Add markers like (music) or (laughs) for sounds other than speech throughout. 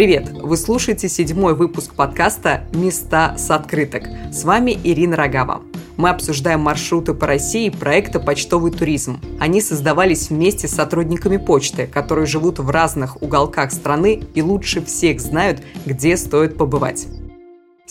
Привет! Вы слушаете седьмой выпуск подкаста «Места с открыток». С вами Ирина Рогава. Мы обсуждаем маршруты по России проекта «Почтовый туризм». Они создавались вместе с сотрудниками почты, которые живут в разных уголках страны и лучше всех знают, где стоит побывать.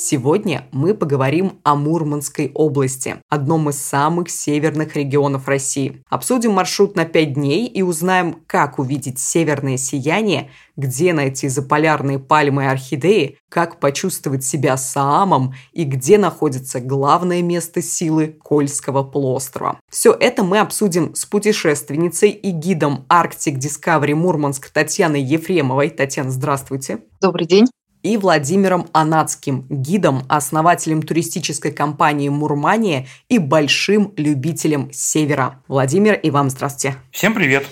Сегодня мы поговорим о Мурманской области, одном из самых северных регионов России. Обсудим маршрут на 5 дней и узнаем, как увидеть северное сияние, где найти заполярные пальмы и орхидеи, как почувствовать себя Саамом и где находится главное место силы Кольского полуострова. Все это мы обсудим с путешественницей и гидом Arctic Discovery Мурманск Татьяной Ефремовой. Татьяна, здравствуйте. Добрый день и Владимиром Анацким, гидом, основателем туристической компании «Мурмания» и большим любителем севера. Владимир, и вам здравствуйте. Всем привет.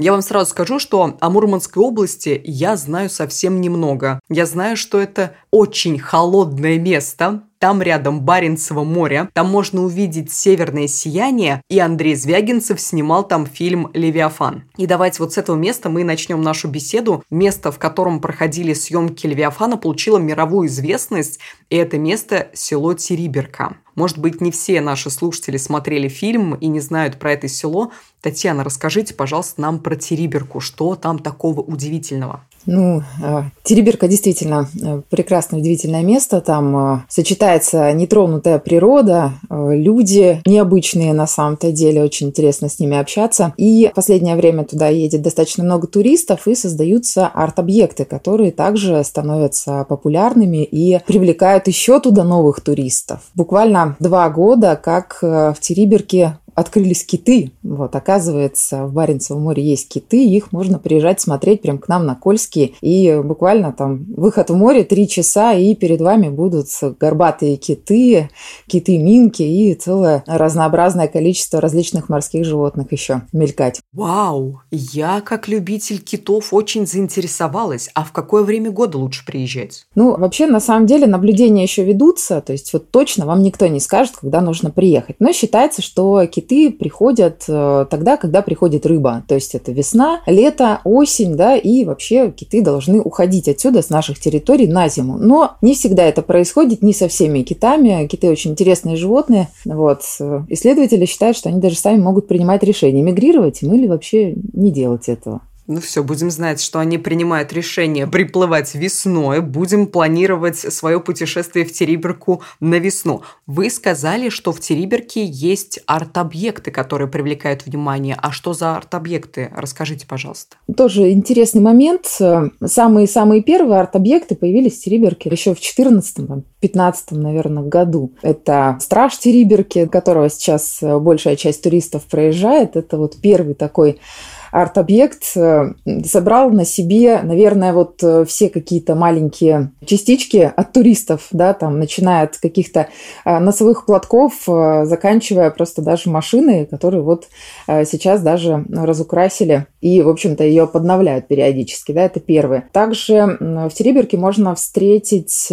Я вам сразу скажу, что о Мурманской области я знаю совсем немного. Я знаю, что это очень холодное место, там рядом Баренцево море, там можно увидеть северное сияние, и Андрей Звягинцев снимал там фильм «Левиафан». И давайте вот с этого места мы начнем нашу беседу. Место, в котором проходили съемки «Левиафана», получило мировую известность, и это место – село Териберка. Может быть, не все наши слушатели смотрели фильм и не знают про это село. Татьяна, расскажите, пожалуйста, нам про Териберку. Что там такого удивительного? Ну, а, Тереберка действительно э, прекрасное, удивительное место. Там э, сочетается нетронутая природа, э, люди необычные на самом-то деле, очень интересно с ними общаться. И в последнее время туда едет достаточно много туристов и создаются арт-объекты, которые также становятся популярными и привлекают еще туда новых туристов. Буквально два года, как в Териберке открылись киты. Вот, оказывается, в Баренцевом море есть киты, их можно приезжать смотреть прямо к нам на Кольские. И буквально там выход в море три часа, и перед вами будут горбатые киты, киты-минки и целое разнообразное количество различных морских животных еще мелькать. Вау! Я, как любитель китов, очень заинтересовалась. А в какое время года лучше приезжать? Ну, вообще, на самом деле, наблюдения еще ведутся, то есть вот точно вам никто не скажет, когда нужно приехать. Но считается, что киты киты приходят э, тогда, когда приходит рыба. То есть это весна, лето, осень, да, и вообще киты должны уходить отсюда, с наших территорий на зиму. Но не всегда это происходит, не со всеми китами. Киты очень интересные животные. Вот. Исследователи считают, что они даже сами могут принимать решение, мигрировать им или вообще не делать этого. Ну все, будем знать, что они принимают решение приплывать весной. Будем планировать свое путешествие в Териберку на весну. Вы сказали, что в Териберке есть арт-объекты, которые привлекают внимание. А что за арт-объекты? Расскажите, пожалуйста. Тоже интересный момент. Самые-самые первые арт-объекты появились в Териберке еще в 14 15 наверное, году. Это страж Териберки, которого сейчас большая часть туристов проезжает. Это вот первый такой арт-объект э, собрал на себе, наверное, вот э, все какие-то маленькие частички от туристов, да, там, начиная от каких-то э, носовых платков, заканчивая просто даже машины, которые вот сейчас даже разукрасили и, в общем-то, ее подновляют периодически, да, это первое. Также в Териберке можно встретить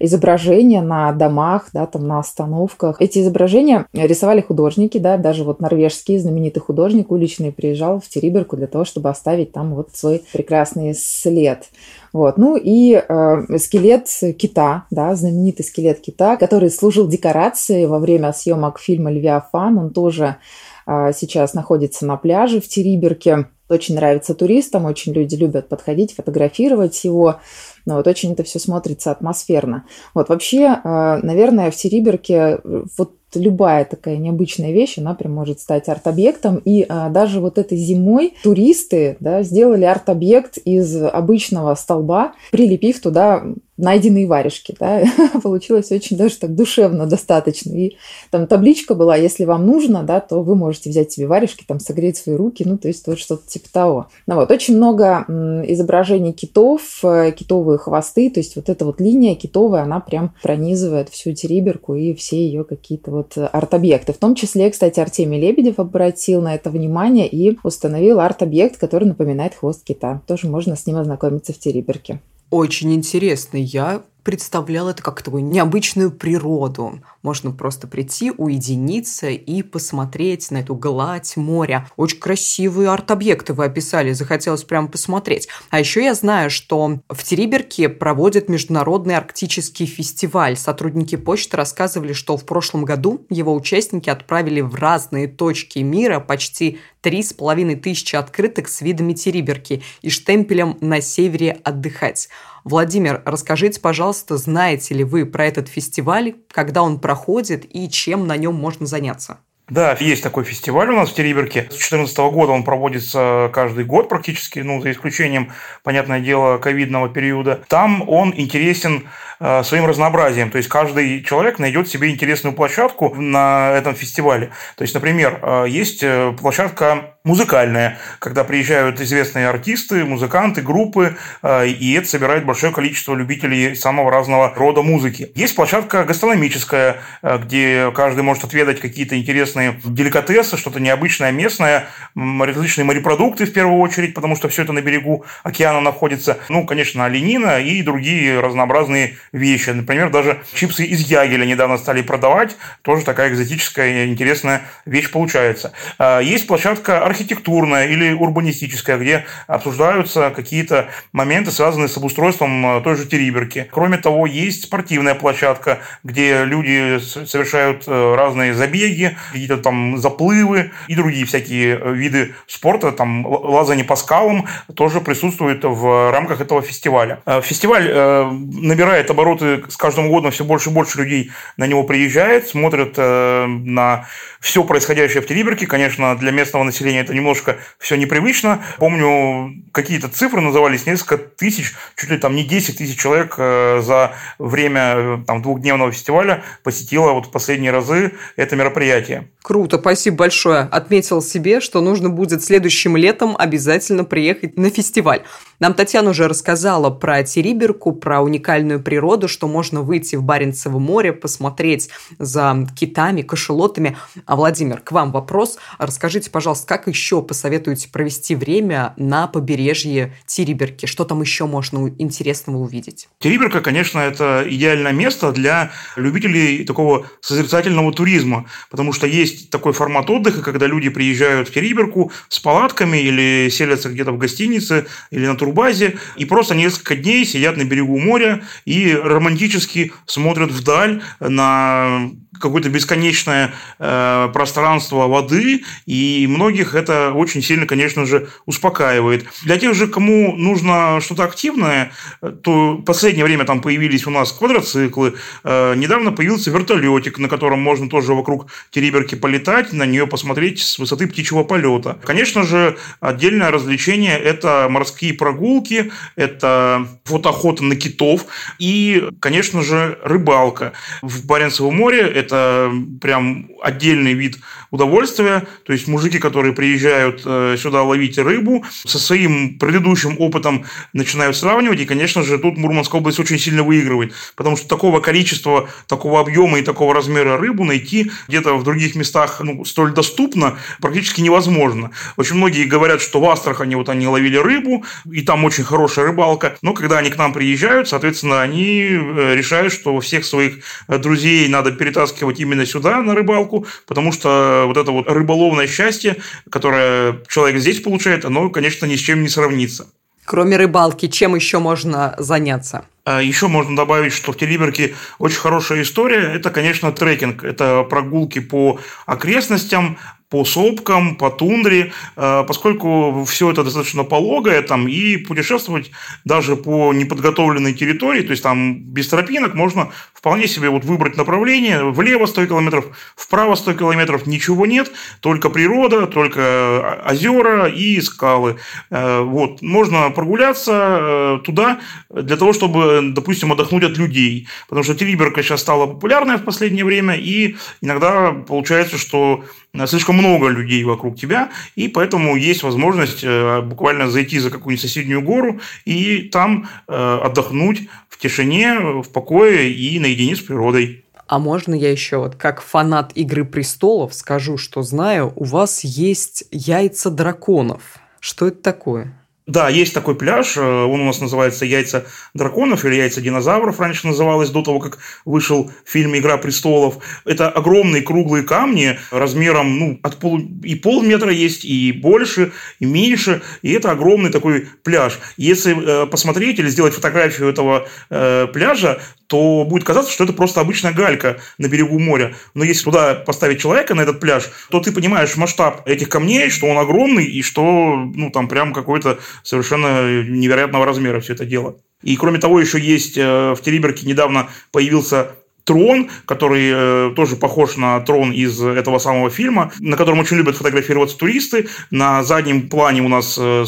изображения на домах, да, там, на остановках. Эти изображения рисовали художники, да, даже вот норвежский знаменитый художник уличный приезжал в в Териберку для того, чтобы оставить там вот свой прекрасный след. Вот. Ну и э, скелет кита, да, знаменитый скелет кита, который служил декорацией во время съемок фильма «Левиафан». Он тоже э, сейчас находится на пляже в Териберке. Очень нравится туристам, очень люди любят подходить, фотографировать его. Но вот очень это все смотрится атмосферно. Вот вообще, э, наверное, в Териберке вот любая такая необычная вещь, она прям может стать арт-объектом. И а, даже вот этой зимой туристы да, сделали арт-объект из обычного столба, прилепив туда найденные варежки. Да? (laughs) Получилось очень даже так душевно достаточно. И там табличка была, если вам нужно, да, то вы можете взять себе варежки, там согреть свои руки, ну, то есть вот что-то типа того. Ну, вот, очень много изображений китов, э, китовые хвосты, то есть вот эта вот линия китовая, она прям пронизывает всю Териберку и все ее какие-то вот арт-объекты. В том числе, кстати, Артемий Лебедев обратил на это внимание и установил арт-объект, который напоминает хвост кита. Тоже можно с ним ознакомиться в Териберке. Очень интересно. Я представляла это как такую необычную природу. Можно просто прийти, уединиться и посмотреть на эту гладь моря. Очень красивые арт-объекты вы описали, захотелось прямо посмотреть. А еще я знаю, что в Териберке проводят международный арктический фестиваль. Сотрудники почты рассказывали, что в прошлом году его участники отправили в разные точки мира почти три с половиной тысячи открыток с видами Териберки и штемпелем «На севере отдыхать». Владимир, расскажите, пожалуйста, знаете ли вы про этот фестиваль, когда он проходит и чем на нем можно заняться? Да, есть такой фестиваль у нас в Териберке. С 2014 года он проводится каждый год практически, ну, за исключением, понятное дело, ковидного периода. Там он интересен э, своим разнообразием. То есть каждый человек найдет себе интересную площадку на этом фестивале. То есть, например, э, есть э, площадка музыкальная, когда приезжают известные артисты, музыканты, группы, и это собирает большое количество любителей самого разного рода музыки. Есть площадка гастрономическая, где каждый может отведать какие-то интересные интересные деликатесы, что-то необычное местное, различные морепродукты в первую очередь, потому что все это на берегу океана находится. Ну, конечно, оленина и другие разнообразные вещи. Например, даже чипсы из ягеля недавно стали продавать. Тоже такая экзотическая интересная вещь получается. А, есть площадка архитектурная или урбанистическая, где обсуждаются какие-то моменты, связанные с обустройством а, той же Териберки. Кроме того, есть спортивная площадка, где люди совершают э, разные забеги, какие-то там заплывы и другие всякие э, виды спорта, там лазание по скалам тоже присутствует в рамках этого фестиваля. Э, фестиваль э, набирает обороты с каждым годом, все больше и больше людей на него приезжает, смотрят на все происходящее в Териберке. Конечно, для местного населения это немножко все непривычно. Помню, какие-то цифры назывались, несколько тысяч, чуть ли там не 10 тысяч человек за время там, двухдневного фестиваля посетило вот в последние разы это мероприятие. Круто, спасибо большое. Отметил себе, что нужно будет следующим летом обязательно приехать на фестиваль. Нам Татьяна уже рассказала про Териберку, про уникальную природу, что можно выйти в Баренцево море, посмотреть за китами, кашелотами. А, Владимир, к вам вопрос. Расскажите, пожалуйста, как еще посоветуете провести время на побережье Териберки? Что там еще можно интересного увидеть? Териберка, конечно, это идеальное место для любителей такого созерцательного туризма, потому что есть такой формат отдыха, когда люди приезжают в Териберку с палатками или селятся где-то в гостинице или на турбазе и просто несколько дней сидят на берегу моря и романтически смотрят вдаль на какое-то бесконечное э, пространство воды, и многих это очень сильно, конечно же, успокаивает. Для тех же, кому нужно что-то активное, то в последнее время там появились у нас квадроциклы, э, недавно появился вертолетик, на котором можно тоже вокруг Териберки полетать, на нее посмотреть с высоты птичьего полета. Конечно же, отдельное развлечение – это морские прогулки, это фотоохота на китов и, конечно же, рыбалка. В Баренцевом море это это прям отдельный вид удовольствия. То есть мужики, которые приезжают э, сюда ловить рыбу, со своим предыдущим опытом начинают сравнивать. И, конечно же, тут Мурманская область очень сильно выигрывает. Потому что такого количества, такого объема и такого размера рыбу найти где-то в других местах ну, столь доступно практически невозможно. Очень многие говорят, что в Астрахани вот они ловили рыбу, и там очень хорошая рыбалка. Но когда они к нам приезжают, соответственно, они э, решают, что всех своих э, друзей надо перетаскивать вытаскивать именно сюда на рыбалку, потому что вот это вот рыболовное счастье, которое человек здесь получает, оно, конечно, ни с чем не сравнится. Кроме рыбалки, чем еще можно заняться? А еще можно добавить, что в Териберке очень хорошая история. Это, конечно, трекинг. Это прогулки по окрестностям, по сопкам, по тундре, э, поскольку все это достаточно пологое, там, и путешествовать даже по неподготовленной территории, то есть там без тропинок можно вполне себе вот выбрать направление, влево 100 километров, вправо 100 километров, ничего нет, только природа, только озера и скалы. Э, вот, можно прогуляться э, туда для того, чтобы, допустим, отдохнуть от людей, потому что Териберка сейчас стала популярная в последнее время, и иногда получается, что слишком много людей вокруг тебя, и поэтому есть возможность э, буквально зайти за какую-нибудь соседнюю гору и там э, отдохнуть в тишине, в покое и наедине с природой. А можно я еще вот как фанат «Игры престолов» скажу, что знаю, у вас есть яйца драконов. Что это такое? Да, есть такой пляж, э, он у нас называется «Яйца драконов» или «Яйца динозавров» раньше называлось, до того, как вышел фильм «Игра престолов». Это огромные круглые камни размером ну, от полу... и полметра есть, и больше, и меньше, и это огромный такой пляж. Если э, посмотреть или сделать фотографию этого э, пляжа, то будет казаться, что это просто обычная галька на берегу моря. Но если туда поставить человека на этот пляж, то ты понимаешь масштаб этих камней, что он огромный и что ну, там прям какой-то совершенно невероятного размера все это дело. И кроме того, еще есть э, в Териберке недавно появился трон, который э, тоже похож на трон из этого самого фильма, на котором очень любят фотографироваться туристы. На заднем плане у нас э,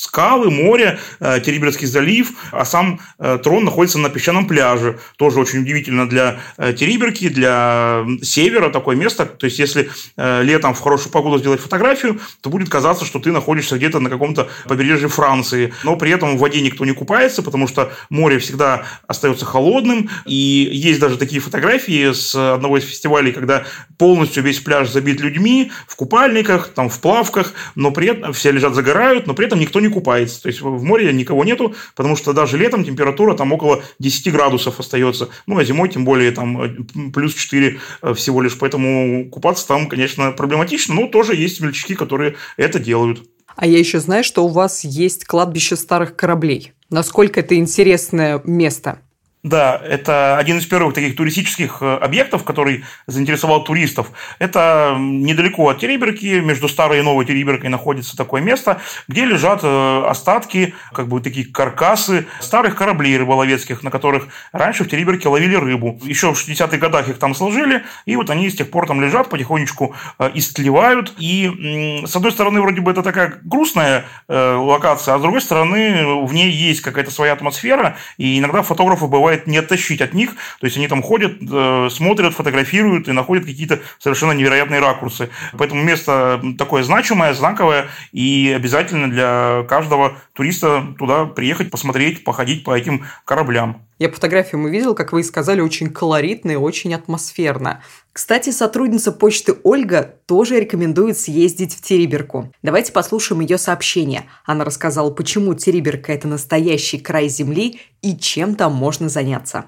скалы, море, э, Териберский залив, а сам э, трон находится на песчаном пляже. Тоже очень удивительно для э, Териберки, для севера такое место. То есть, если летом в хорошую погоду сделать фотографию, то будет казаться, что ты находишься где-то на каком-то побережье Франции. Но при этом в воде никто не купается, потому что море всегда остается холодным. И есть даже такие фотографии с одного из фестивалей, когда полностью весь пляж забит людьми в купальниках, там в плавках, но при этом все лежат, загорают, но при этом никто не купается. То есть в море никого нету, потому что даже летом температура там около 10 градусов остается. Ну, а зимой тем более там э, плюс 4 э, всего лишь. Поэтому купаться там, конечно, проблематично, но тоже есть смельчаки, которые это делают. А я еще знаю, что у вас есть кладбище старых кораблей. Насколько это интересное место? Да, это один из первых таких туристических э, объектов, который заинтересовал туристов. Это недалеко от Териберки, между старой и новой Териберкой находится такое место, где лежат э, остатки, как бы такие каркасы старых кораблей рыболовецких, на которых раньше в Териберке ловили рыбу. Еще в 60-х годах их там сложили, и вот они с тех пор там лежат, потихонечку э, истлевают. И с одной стороны, вроде бы это такая грустная локация, а с другой стороны, в ней есть какая-то своя атмосфера, и иногда фотографы бывают бывает не оттащить от них. То есть они там ходят, э, смотрят, фотографируют и находят какие-то совершенно невероятные ракурсы. Поэтому место такое значимое, знаковое, и обязательно для каждого туриста туда приехать, посмотреть, походить по этим кораблям. Я по фотографиям увидел, как вы и сказали, очень колоритно и очень атмосферно. Кстати, сотрудница почты Ольга тоже рекомендует съездить в Териберку. Давайте послушаем ее сообщение. Она рассказала, почему Териберка – это настоящий край земли и чем там можно заняться.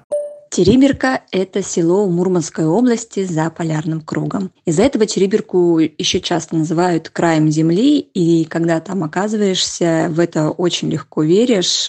Териберка – это село в Мурманской области за полярным кругом. Из-за этого Териберку еще часто называют краем земли, и когда там оказываешься, в это очень легко веришь.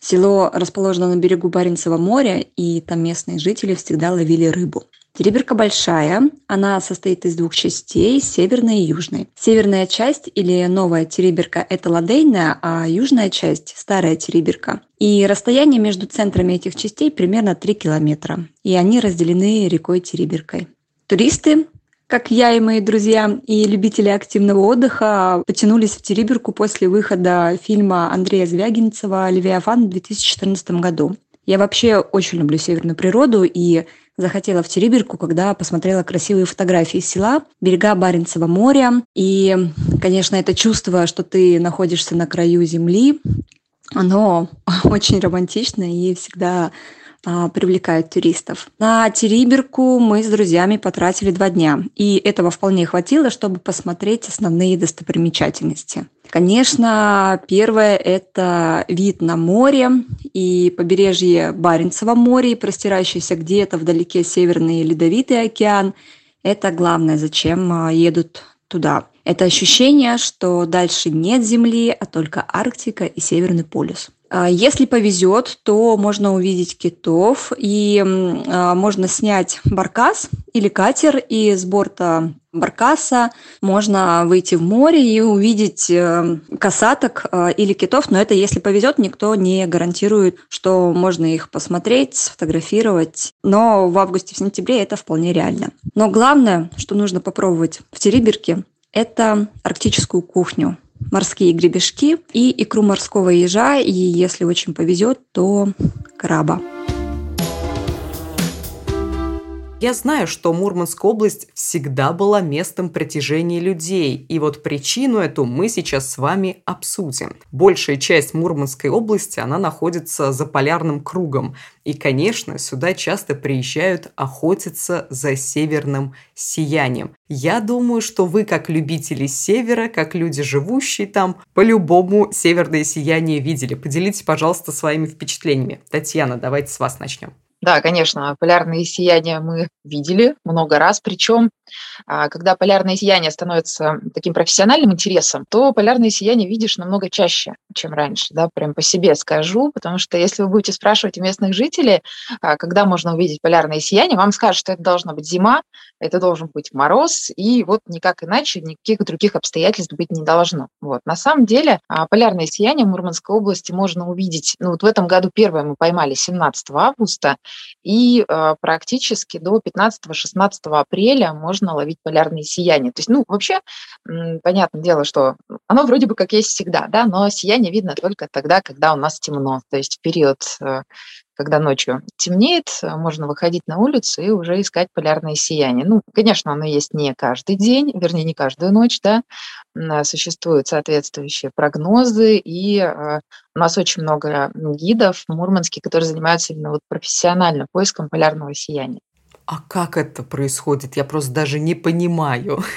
Село расположено на берегу Баренцева моря, и там местные жители всегда ловили рыбу. Териберка большая, она состоит из двух частей, северной и южной. Северная часть или новая Териберка – это ладейная, а южная часть – старая Териберка. И расстояние между центрами этих частей примерно 3 километра, и они разделены рекой Териберкой. Туристы, как я и мои друзья, и любители активного отдыха потянулись в Териберку после выхода фильма Андрея Звягинцева «Левиафан» в 2014 году. Я вообще очень люблю северную природу, и захотела в Териберку, когда посмотрела красивые фотографии села, берега Баренцева моря. И, конечно, это чувство, что ты находишься на краю земли, оно (laughs) очень романтично и всегда а, привлекает туристов. На Териберку мы с друзьями потратили два дня, и этого вполне хватило, чтобы посмотреть основные достопримечательности. Конечно, первое – это вид на море и побережье Баренцева моря, простирающееся где-то вдалеке Северный Ледовитый океан. Это главное, зачем а, едут туда. Это ощущение, что дальше нет Земли, а только Арктика и Северный полюс. А, если повезет, то можно увидеть китов и а, можно снять баркас или катер, и с борта баркаса можно выйти в море и увидеть э, касаток а, или китов, но это если повезет, никто не гарантирует, что можно их посмотреть, сфотографировать, но в августе, в сентябре это вполне реально. Но главное, что нужно попробовать в Териберке, это арктическую кухню морские гребешки и икру морского ежа, и если очень повезет, то краба. Я знаю, что Мурманская область всегда была местом притяжения людей, и вот причину эту мы сейчас с вами обсудим. Большая часть Мурманской области, она находится за полярным кругом, и, конечно, сюда часто приезжают охотиться за северным сиянием. Я думаю, что вы, как любители севера, как люди, живущие там, по-любому северное сияние видели. Поделитесь, пожалуйста, своими впечатлениями. Татьяна, давайте с вас начнем. Да, конечно, полярные сияния мы видели много раз, причем а, когда полярное сияние становится таким профессиональным интересом, то полярное сияние видишь намного чаще, чем раньше, да, прям по себе скажу, потому что если вы будете спрашивать у местных жителей, а, когда можно увидеть полярное сияние, вам скажут, что это должна быть зима, это должен быть мороз, и вот никак иначе, никаких других обстоятельств быть не должно. Вот. На самом деле а, полярное сияние в Мурманской области можно увидеть, ну вот в этом году первое мы поймали 17 августа, и практически до 15-16 апреля можно ловить полярные сияния. То есть, ну, вообще, понятное дело, что оно вроде бы как есть всегда, да, но сияние видно только тогда, когда у нас темно. То есть в период э, когда ночью темнеет, можно выходить на улицу и уже искать полярное сияние. Ну, конечно, оно есть не каждый день, вернее, не каждую ночь, да, существуют соответствующие прогнозы, и э, у нас очень много гидов в Мурманске, которые занимаются именно вот профессионально поиском полярного сияния. А как это происходит? Я просто даже не понимаю. (laughs)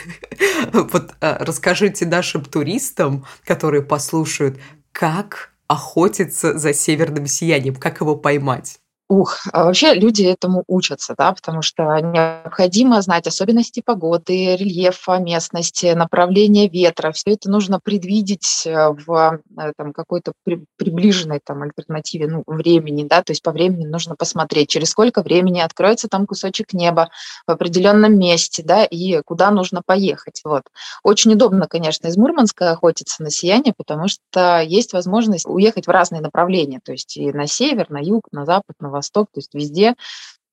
Вот э, расскажите нашим туристам, которые послушают, как охотиться за северным сиянием, как его поймать? Ух, а вообще люди этому учатся, да, потому что необходимо знать особенности погоды, рельефа местности, направления ветра. Все это нужно предвидеть э, в э, там, какой-то при, приближенной там, альтернативе ну, времени, да, то есть по времени нужно посмотреть, через сколько времени откроется там кусочек неба в определенном месте, да, и куда нужно поехать. Вот. Очень удобно, конечно, из Мурманска охотиться на сияние, потому что есть возможность уехать в разные направления, то есть и на север, на юг, на запад, на восток восток, то есть везде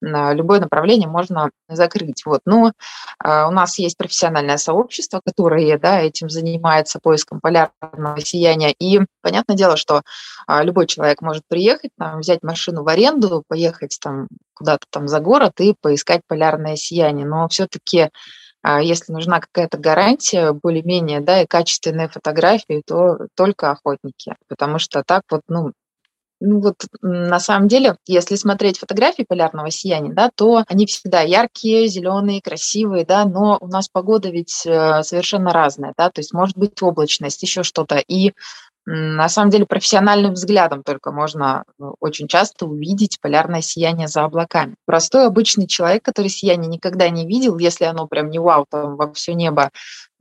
любое направление можно закрыть. Вот. Но а, у нас есть профессиональное сообщество, которое да, этим занимается поиском полярного сияния. И понятное дело, что а, любой человек может приехать, там, взять машину в аренду, поехать там, куда-то там за город и поискать полярное сияние. Но все-таки а, если нужна какая-то гарантия, более-менее, да, и качественные фотографии, то только охотники, потому что так вот, ну, ну вот на самом деле, если смотреть фотографии полярного сияния, да, то они всегда яркие, зеленые, красивые, да, но у нас погода ведь э, совершенно разная, да, то есть может быть облачность, еще что-то. И на самом деле профессиональным взглядом только можно э, очень часто увидеть полярное сияние за облаками. Простой обычный человек, который сияние никогда не видел, если оно прям не вау, там во все небо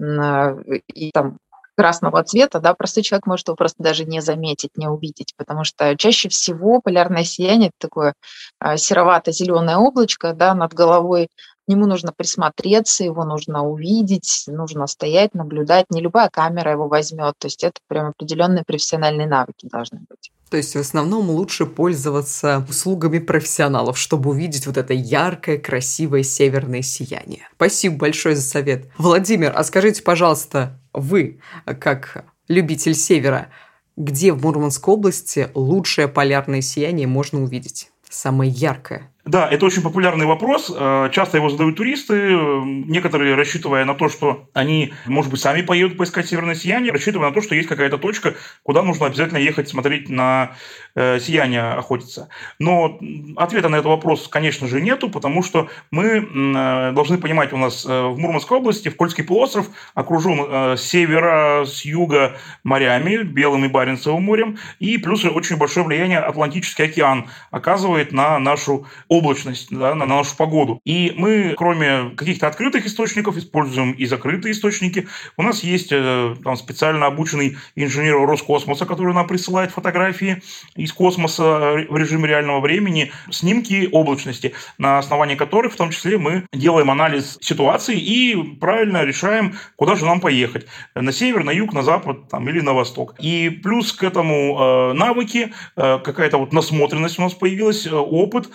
э, и там красного цвета, да, простой человек может его просто даже не заметить, не увидеть, потому что чаще всего полярное сияние – это такое а, серовато-зеленое облачко, да, над головой, к нему нужно присмотреться, его нужно увидеть, нужно стоять, наблюдать. Не любая камера его возьмет. То есть это прям определенные профессиональные навыки должны быть. То есть в основном лучше пользоваться услугами профессионалов, чтобы увидеть вот это яркое, красивое северное сияние. Спасибо большое за совет. Владимир, а скажите, пожалуйста, вы, как любитель севера, где в Мурманской области лучшее полярное сияние можно увидеть? Самое яркое. Да, это очень популярный вопрос. Э, часто его задают туристы, некоторые рассчитывая на то, что они, может быть, сами поедут поискать северное сияние, рассчитывая на то, что есть какая-то точка, куда нужно обязательно ехать смотреть на э, сияние охотиться. Но ответа на этот вопрос, конечно же, нету, потому что мы э, должны понимать, у нас в Мурманской области, в Кольский полуостров окружен с севера, с юга морями, Белым и Баренцевым морем, и плюс очень большое влияние Атлантический океан оказывает на нашу облачность да, на нашу погоду. И мы, кроме каких-то открытых источников, используем и закрытые источники. У нас есть э, там, специально обученный инженер Роскосмоса, который нам присылает фотографии из космоса в режиме реального времени, снимки облачности, на основании которых в том числе мы делаем анализ ситуации и правильно решаем, куда же нам поехать. На север, на юг, на запад там, или на восток. И плюс к этому э, навыки, э, какая-то вот насмотренность у нас появилась, опыт,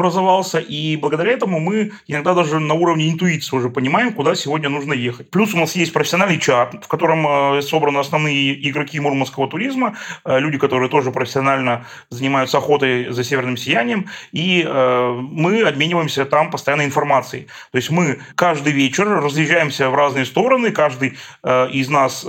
образовался, и благодаря этому мы иногда даже на уровне интуиции уже понимаем, куда сегодня нужно ехать. Плюс у нас есть профессиональный чат, в котором э, собраны основные игроки мурманского туризма, э, люди, которые тоже профессионально занимаются охотой за северным сиянием, и э, мы обмениваемся там постоянно информацией. То есть мы каждый вечер разъезжаемся в разные стороны, каждый из нас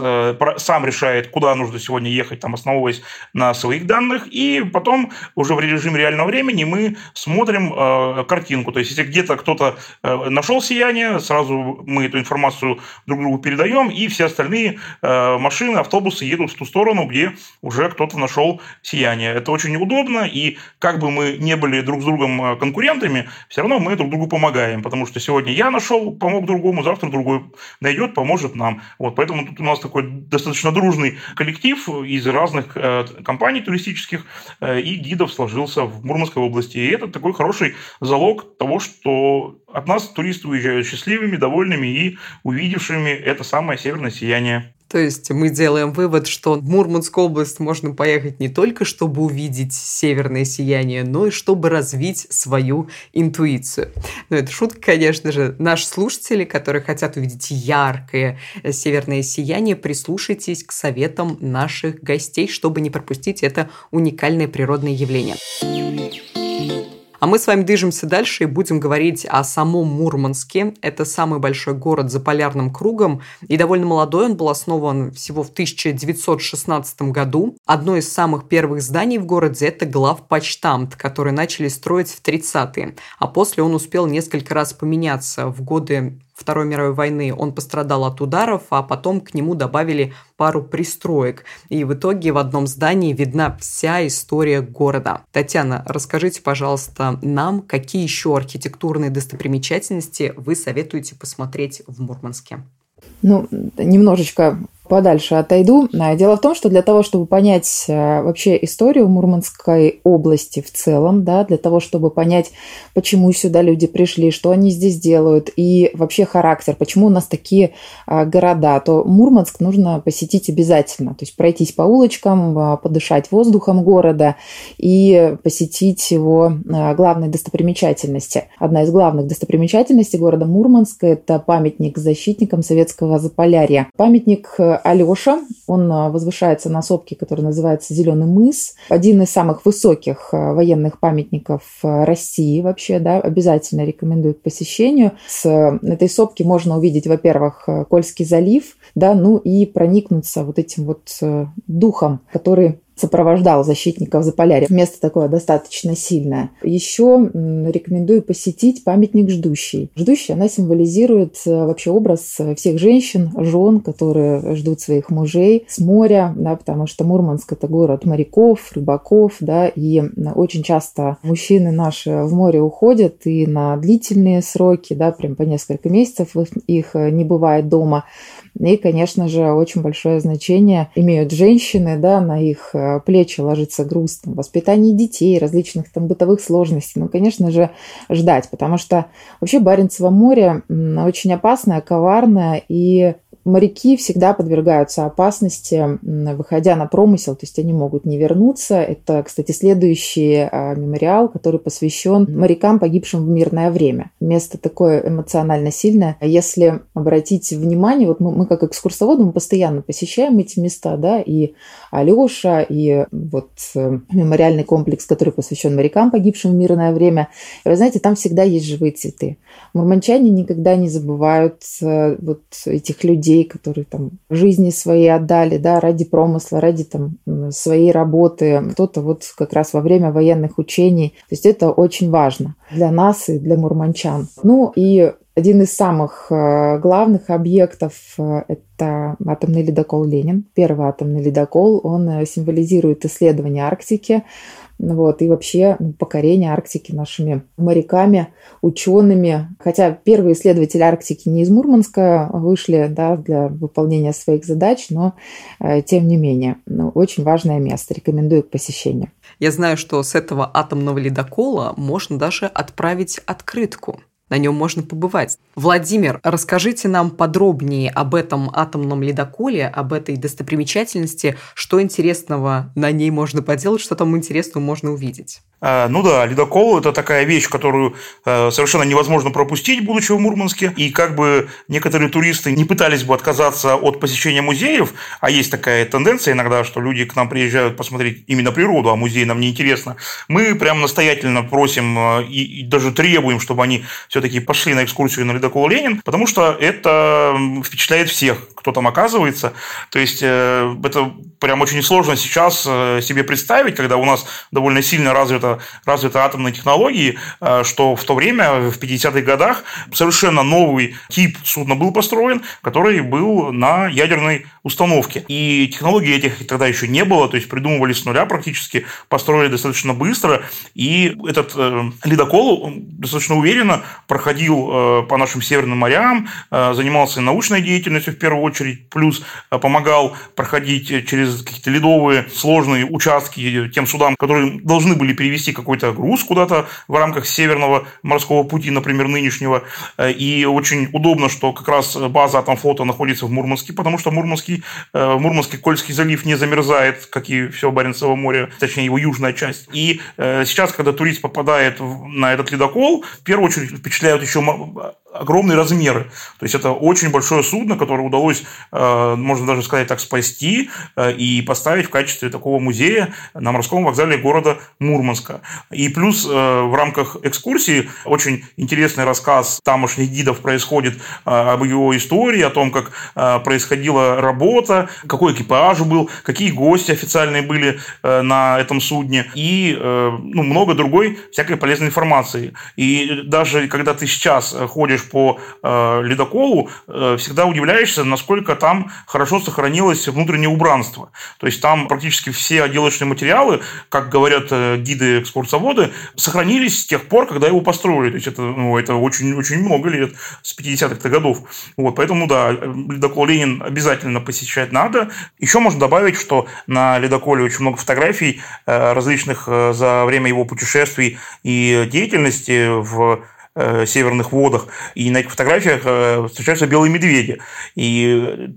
сам решает, куда нужно сегодня ехать, там, основываясь на своих данных, и потом уже в режиме реального времени мы смотрим э, картинку. То есть, если где-то кто-то э, нашел сияние, сразу мы эту информацию друг другу передаем, и все остальные э, машины, автобусы едут в ту сторону, где уже кто-то нашел сияние. Это очень удобно, и как бы мы не были друг с другом э, конкурентами, все равно мы друг другу помогаем, потому что сегодня я нашел, помог другому, завтра другой найдет, поможет нам. Вот, поэтому тут у нас такой достаточно дружный коллектив из разных э, компаний туристических э, и гидов сложился в Мурманской области. И это такой хороший залог того, что от нас туристы уезжают счастливыми, довольными и увидевшими это самое северное сияние. То есть мы делаем вывод, что в Мурманскую область можно поехать не только, чтобы увидеть северное сияние, но и чтобы развить свою интуицию. Ну, это шутка, конечно же. Наши слушатели, которые хотят увидеть яркое северное сияние, прислушайтесь к советам наших гостей, чтобы не пропустить это уникальное природное явление. А мы с вами движемся дальше и будем говорить о самом Мурманске. Это самый большой город за полярным кругом. И довольно молодой, он был основан всего в 1916 году. Одно из самых первых зданий в городе – это главпочтамт, который начали строить в 30-е. А после он успел несколько раз поменяться в годы Второй мировой войны он пострадал от ударов, а потом к нему добавили пару пристроек. И в итоге в одном здании видна вся история города. Татьяна, расскажите, пожалуйста, нам, какие еще архитектурные достопримечательности вы советуете посмотреть в Мурманске? Ну, немножечко подальше отойду. А, дело в том, что для того, чтобы понять э, вообще историю Мурманской области в целом, да, для того, чтобы понять, почему сюда люди пришли, что они здесь делают и вообще характер, почему у нас такие а, города, то Мурманск нужно посетить обязательно. То есть пройтись по улочкам, а, подышать воздухом города и посетить его главные достопримечательности. Одна из главных достопримечательностей города Мурманска – это памятник защитникам советского Заполярья. Памятник э, Алеша. Он а, возвышается на сопке, которая называется Зеленый мыс. Один из самых высоких а, военных памятников а, России вообще, да, обязательно рекомендую к посещению. С этой сопки можно увидеть, во-первых, Кольский залив, да, ну и проникнуться вот этим вот духом, который сопровождал защитников Заполярья. Место такое достаточно сильное. Еще рекомендую посетить памятник Ждущий. Ждущий, она символизирует э, вообще образ всех женщин, жен, которые ждут своих мужей с моря, да, потому что Мурманск – это город моряков, рыбаков, да, и очень часто мужчины наши в море уходят и на длительные сроки, да, прям по несколько месяцев их не бывает дома. И, конечно же, очень большое значение имеют женщины, да, на их э, плечи ложится груз там, воспитания детей, различных там бытовых сложностей. Ну, конечно же, ждать, потому что вообще Баренцево море очень опасное, коварное, и моряки всегда подвергаются опасности, выходя на промысел, то есть они могут не вернуться. Это, кстати, следующий а, мемориал, который посвящен морякам, погибшим в мирное время. Место такое эмоционально сильное. Если обратить внимание, вот мы, мы как экскурсоводы, мы постоянно посещаем эти места, да, и Алеша, и вот э, мемориальный комплекс, который посвящен морякам, погибшим в мирное время. И вы знаете, там всегда есть живые цветы. Мурманчане никогда не забывают э, вот этих людей, людей, которые там жизни свои отдали, да, ради промысла, ради там своей работы, кто-то вот как раз во время военных учений. То есть это очень важно для нас и для мурманчан. Ну и один из самых э, главных объектов э, – это атомный ледокол «Ленин». Первый атомный ледокол, он э, символизирует исследование Арктики, вот, и вообще ну, покорение Арктики нашими моряками, учеными. Хотя первые исследователи Арктики не из Мурманска вышли да, для выполнения своих задач, но э, тем не менее, ну, очень важное место, рекомендую к посещению. Я знаю, что с этого атомного ледокола можно даже отправить открытку на нем можно побывать. Владимир, расскажите нам подробнее об этом атомном ледоколе, об этой достопримечательности, что интересного на ней можно поделать, что там интересного можно увидеть. Э, ну да, ледокол – это такая вещь, которую э, совершенно невозможно пропустить, будучи в Мурманске. И как бы некоторые туристы не пытались бы отказаться от посещения музеев, а есть такая тенденция иногда, что люди к нам приезжают посмотреть именно природу, а музей нам не интересно. Мы прям настоятельно просим э, и, даже требуем, чтобы они все-таки пошли на экскурсию на ледокол Ленин, потому что это впечатляет всех, кто там оказывается. То есть это прям очень сложно сейчас себе представить, когда у нас довольно сильно развита развиты атомные технологии, э, что в то время, в 50-х годах, совершенно новый тип судна был построен, который был на ядерной установке. И технологий этих тогда еще не было, то есть придумывали с нуля практически, построили достаточно быстро, и этот э, ледокол достаточно уверенно проходил э, по нашим северным морям, э, занимался научной деятельностью в первую очередь, плюс э, помогал проходить через какие-то ледовые сложные участки тем судам, которые должны были перевести какой-то груз куда-то в рамках Северного морского пути, например, нынешнего. И очень удобно, что как раз база Атомфлота находится в Мурманске, потому что Мурманский, Мурманский Кольский залив не замерзает, как и все Баренцево море, точнее его южная часть. И сейчас, когда турист попадает на этот ледокол, в первую очередь впечатляют еще огромные размеры. То есть это очень большое судно, которое удалось, можно даже сказать так, спасти и поставить в качестве такого музея на морском вокзале города Мурманска. И плюс э, в рамках экскурсии очень интересный рассказ тамошних гидов происходит э, об его истории, о том, как э, происходила работа, какой экипаж был, какие гости официальные были на этом судне и ну, много другой всякой полезной информации. И даже когда ты сейчас ходишь по ледоколу, всегда удивляешься, насколько там хорошо сохранилось внутреннее убранство. То есть там практически все отделочные материалы, как говорят гиды экскурсоводы сохранились с тех пор, когда его построили. То есть это, ну, это очень, очень много лет, с 50-х годов. Вот, поэтому, да, ледокол Ленин обязательно посещать надо. Еще можно добавить, что на ледоколе очень много фотографий э, различных э, за время его путешествий и деятельности в э, северных водах. И на этих фотографиях встречаются белые медведи. И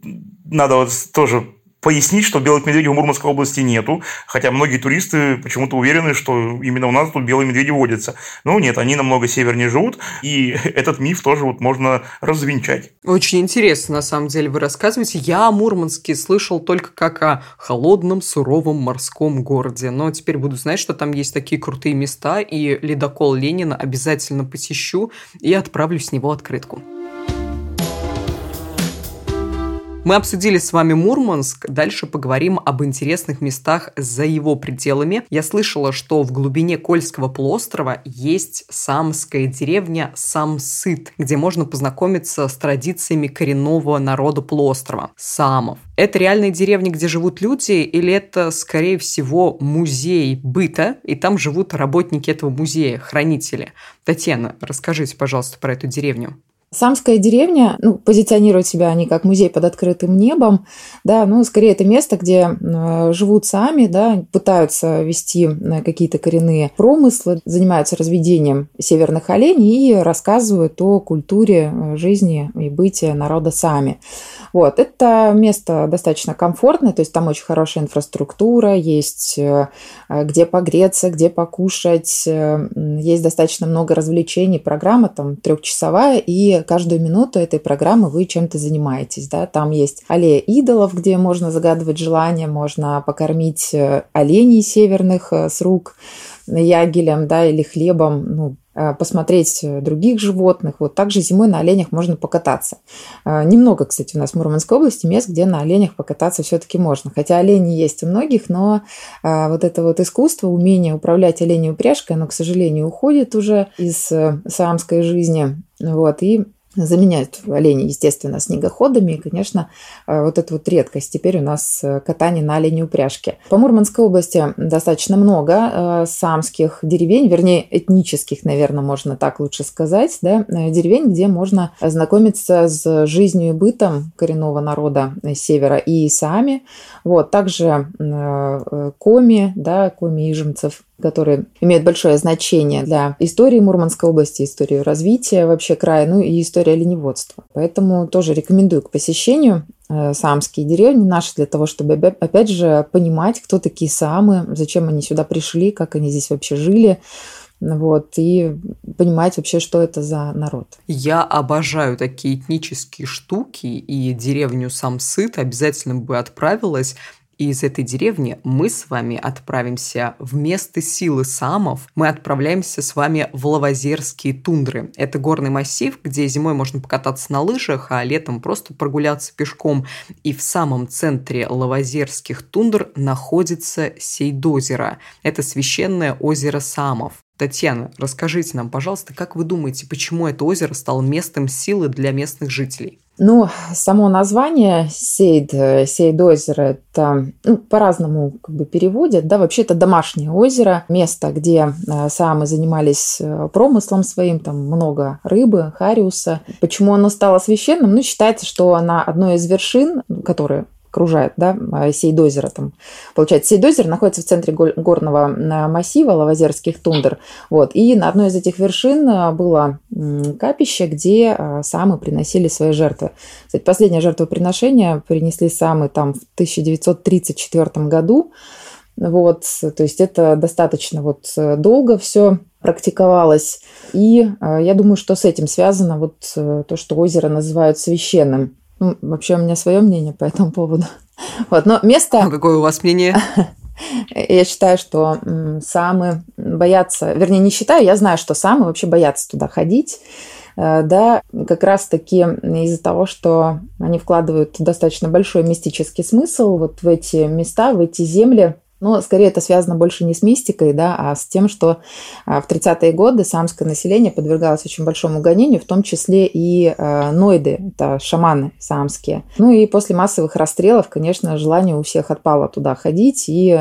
надо вот тоже пояснить, что белых медведей в Мурманской области нету, хотя многие туристы почему-то уверены, что именно у нас тут белые медведи водятся. Но нет, они намного севернее живут, и (laughs) этот миф тоже вот можно развенчать. Очень интересно, на самом деле, вы рассказываете. Я о Мурманске слышал только как о холодном, суровом морском городе, но теперь буду знать, что там есть такие крутые места, и ледокол Ленина обязательно посещу и отправлю с него открытку. Мы обсудили с вами Мурманск, дальше поговорим об интересных местах за его пределами. Я слышала, что в глубине Кольского полуострова есть самская деревня Самсыт, где можно познакомиться с традициями коренного народа полуострова – самов. Это реальная деревня, где живут люди, или это, скорее всего, музей быта, и там живут работники этого музея, хранители? Татьяна, расскажите, пожалуйста, про эту деревню. Самская деревня, ну, позиционирует себя они как музей под открытым небом, да, ну, скорее это место, где э, живут сами, да, пытаются вести э, какие-то коренные промыслы, занимаются разведением северных оленей и рассказывают о культуре э, жизни и бытия народа сами. Вот, это место достаточно комфортное, то есть там очень хорошая инфраструктура, есть где погреться, где покушать, есть достаточно много развлечений, программа там трехчасовая, и каждую минуту этой программы вы чем-то занимаетесь. Да? Там есть аллея идолов, где можно загадывать желания, можно покормить э, оленей северных э, с рук ягелем да, или хлебом, ну, э, посмотреть других животных. Вот также зимой на оленях можно покататься. Немного, кстати, у нас в Мурманской области мест, где на оленях покататься все-таки можно. Хотя олени есть у многих, но вот это вот искусство, умение управлять оленей упряжкой, оно, к сожалению, уходит уже из самской жизни. Вот, и заменяют оленей, естественно, снегоходами. И, конечно, э, вот эта вот редкость. Теперь у нас э, катание на оленей упряжке. По Мурманской области достаточно много э, самских деревень, вернее, этнических, наверное, можно так лучше сказать, да, деревень, где можно ознакомиться с жизнью и бытом коренного народа севера и сами. Вот, также коми, да, коми ижемцев – которые имеют большое значение для истории Мурманской области, истории развития вообще края, ну и истории оленеводства. Поэтому тоже рекомендую к посещению э, саамские деревни наши для того, чтобы, опять же, понимать, кто такие самы, зачем они сюда пришли, как они здесь вообще жили, вот, и понимать вообще, что это за народ. Я обожаю такие этнические штуки, и деревню Самсыт обязательно бы отправилась, и из этой деревни мы с вами отправимся в место силы самов. Мы отправляемся с вами в Лавазерские тундры. Это горный массив, где зимой можно покататься на лыжах, а летом просто прогуляться пешком. И в самом центре Лавазерских тундр находится Сейдозеро. Это священное озеро самов. Татьяна, расскажите нам, пожалуйста, как вы думаете, почему это озеро стало местом силы для местных жителей? Ну, само название Сейд, Сейд озеро, это ну, по-разному как бы переводят. Да, вообще это домашнее озеро, место, где э, самы занимались э, промыслом своим, там много рыбы, хариуса. Почему оно стало священным? Ну, считается, что на одной из вершин, которые окружает, да, а, Сейдозеро там. Получается, Сейдозеро находится в центре горного массива Лавазерских тундр. Вот. И на одной из этих вершин а, было капище, где а, самы приносили свои жертвы. Кстати, последнее жертвоприношение принесли самы там в 1934 году. Вот, то есть это достаточно вот долго все практиковалось. И я думаю, что с этим связано вот э, то, что озеро называют священным. Ну, вообще у меня свое мнение по этому поводу. (laughs) Вот, но место... А какое у вас мнение? (laughs) Я считаю, что самы боятся, вернее, не считаю, я знаю, что самы вообще боятся туда ходить, э, да, как раз-таки из-за того, что они вкладывают достаточно большой мистический смысл вот в эти места, в эти земли, но скорее это связано больше не с мистикой, да, а с тем, что а, в 30-е годы самское население подвергалось очень большому гонению, в том числе и э, ноиды, это шаманы самские. Ну и после массовых расстрелов, конечно, желание у всех отпало туда ходить, и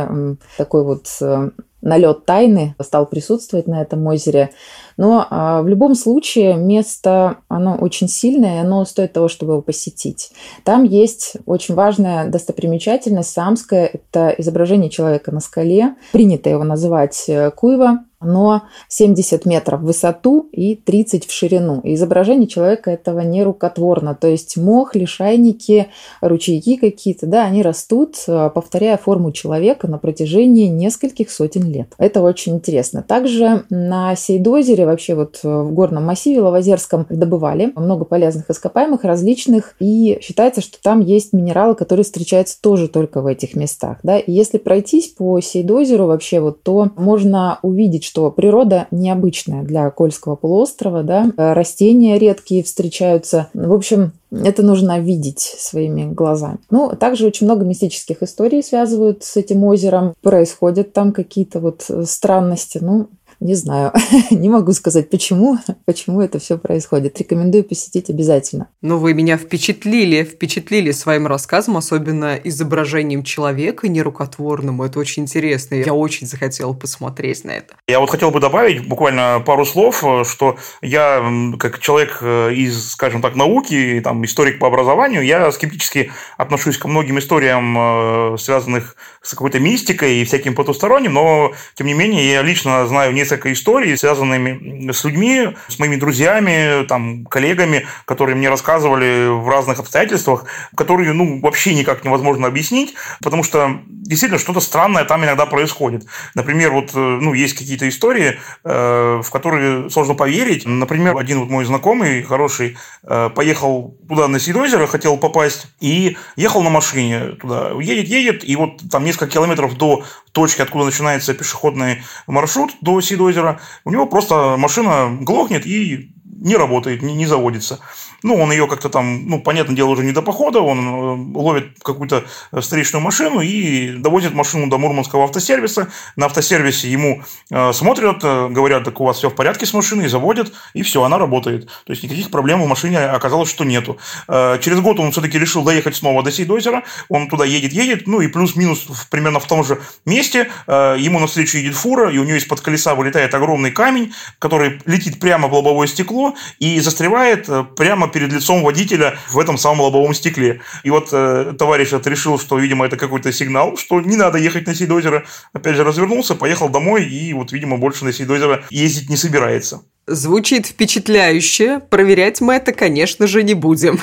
такой вот э, налет тайны стал присутствовать на этом озере. Но а, в любом случае место, оно очень сильное, и оно стоит того, чтобы его посетить. Там есть очень важная достопримечательность самская, это изображение человека на скале. Принято его называть э, Куева, но 70 метров в высоту и 30 в ширину. И изображение человека этого не рукотворно, то есть мох, лишайники, ручейки какие-то, да, они растут, э, повторяя форму человека на протяжении нескольких сотен лет. Это очень интересно. Также на Сейдозере, вообще вот э, в горном массиве Лавозерском добывали много полезных ископаемых различных, и считается, что там есть минералы, которые встречаются тоже только в этих местах, да, и если пройтись по Сейдозеру вообще вот, то можно увидеть, что природа необычная для Кольского полуострова, да, растения редкие встречаются. В общем, это нужно видеть своими глазами. Ну, также очень много мистических историй связывают с этим озером. Происходят там какие-то вот странности. Ну, не знаю, (laughs) не могу сказать, почему, (laughs) почему это все происходит. Рекомендую посетить обязательно. Ну, вы меня впечатлили, впечатлили своим рассказом, особенно изображением человека нерукотворным. Это очень интересно. Я очень захотела посмотреть на это. Я вот хотел бы добавить буквально пару слов, что я, как человек э, из, скажем так, науки, там, историк по образованию, я скептически отношусь ко многим историям, э, связанных с какой-то мистикой и всяким потусторонним, но, тем не менее, я лично знаю несколько несколько историй, связанными с людьми, с моими друзьями, там, коллегами, которые мне рассказывали в разных обстоятельствах, которые, ну, вообще никак невозможно объяснить, потому что действительно что-то странное там иногда происходит. Например, вот, э, ну, есть какие-то истории, э, в которые сложно поверить. Например, один вот мой знакомый, хороший, э, поехал туда на Сидозеро, хотел попасть, и ехал на машине туда. Едет, едет, и вот там несколько километров до точки, откуда начинается пешеходный маршрут, до Сидозера, озера, у него просто машина глохнет и не работает, не, не заводится. Ну, он ее как-то там, ну, понятное дело, уже не до похода, он э, ловит какую-то встречную машину и довозит машину до Мурманского автосервиса. На автосервисе ему э, смотрят, э, говорят, так у вас все в порядке с машиной, заводят, и все, она работает. То есть никаких проблем в машине оказалось, что нету. Э, через год он все-таки решил доехать снова до Сейдозера, он туда едет, едет, ну и плюс-минус примерно в том же месте э, ему навстречу едет фура, и у нее из-под колеса вылетает огромный камень, который летит прямо в лобовое стекло, и застревает э, прямо перед лицом водителя в этом самом лобовом стекле. И вот э, товарищ этот решил, что, видимо, это какой-то сигнал, что не надо ехать на Сейдозеро. Опять же, развернулся, поехал домой и вот, видимо, больше на Сейдозеро ездить не собирается. Звучит впечатляюще. Проверять мы это, конечно же, не будем.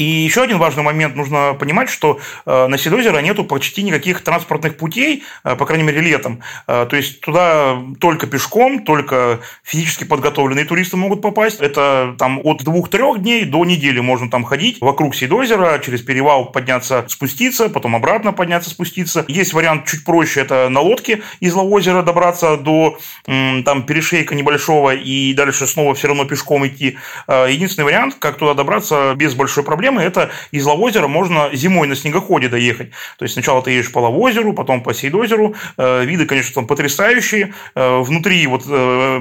И еще один важный момент. Нужно понимать, что э, на Седозеро нету почти никаких транспортных путей, э, по крайней мере, летом. Э, то есть туда только пешком, только физически подготовленные туристы могут попасть. Это там от двух-трех дней до недели можно там ходить вокруг Седозера, через перевал подняться, спуститься, потом обратно подняться, спуститься. Есть вариант чуть проще, это на лодке из Лавозера добраться до там перешейка небольшого и дальше снова все равно пешком идти. Единственный вариант, как туда добраться без большой проблемы, проблемы, это из Лавозера можно зимой на снегоходе доехать. То есть сначала ты едешь по Лавозеру, потом по Сейдозеру. Э, виды, конечно, там потрясающие. Э, внутри, вот э,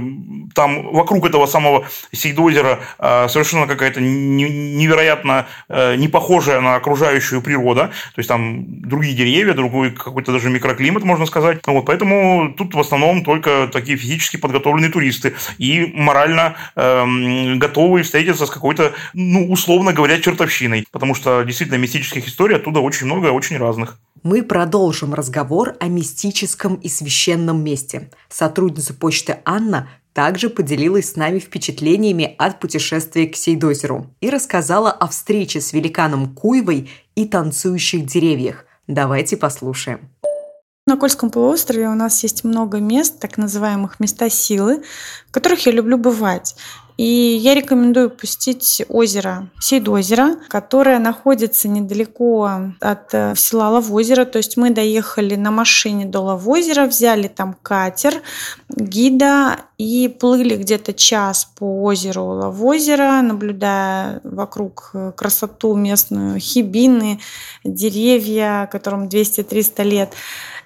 там вокруг этого самого Сейдозера совершенно какая-то невероятно не похожая на окружающую природа. То есть там другие деревья, другой какой-то даже микроклимат, можно сказать. Вот, поэтому тут в основном только такие физически подготовленные туристы и морально э, готовые встретиться с какой-то, ну, условно говоря, чертовщиной общиной, потому что действительно мистических историй оттуда очень много, очень разных. Мы продолжим разговор о мистическом и священном месте. Сотрудница почты Анна также поделилась с нами впечатлениями от путешествия к Сейдозеру и рассказала о встрече с великаном Куйвой и танцующих деревьях. Давайте послушаем. На Кольском полуострове у нас есть много мест, так называемых места силы, в которых я люблю бывать. И я рекомендую посетить озеро, Сейдозеро, которое находится недалеко от э, села Лавозеро. То есть мы доехали на машине до Лавозера, взяли там катер, гида и плыли где-то час по озеру Лавозера, наблюдая вокруг э, красоту местную, хибины, деревья, которым 200-300 лет.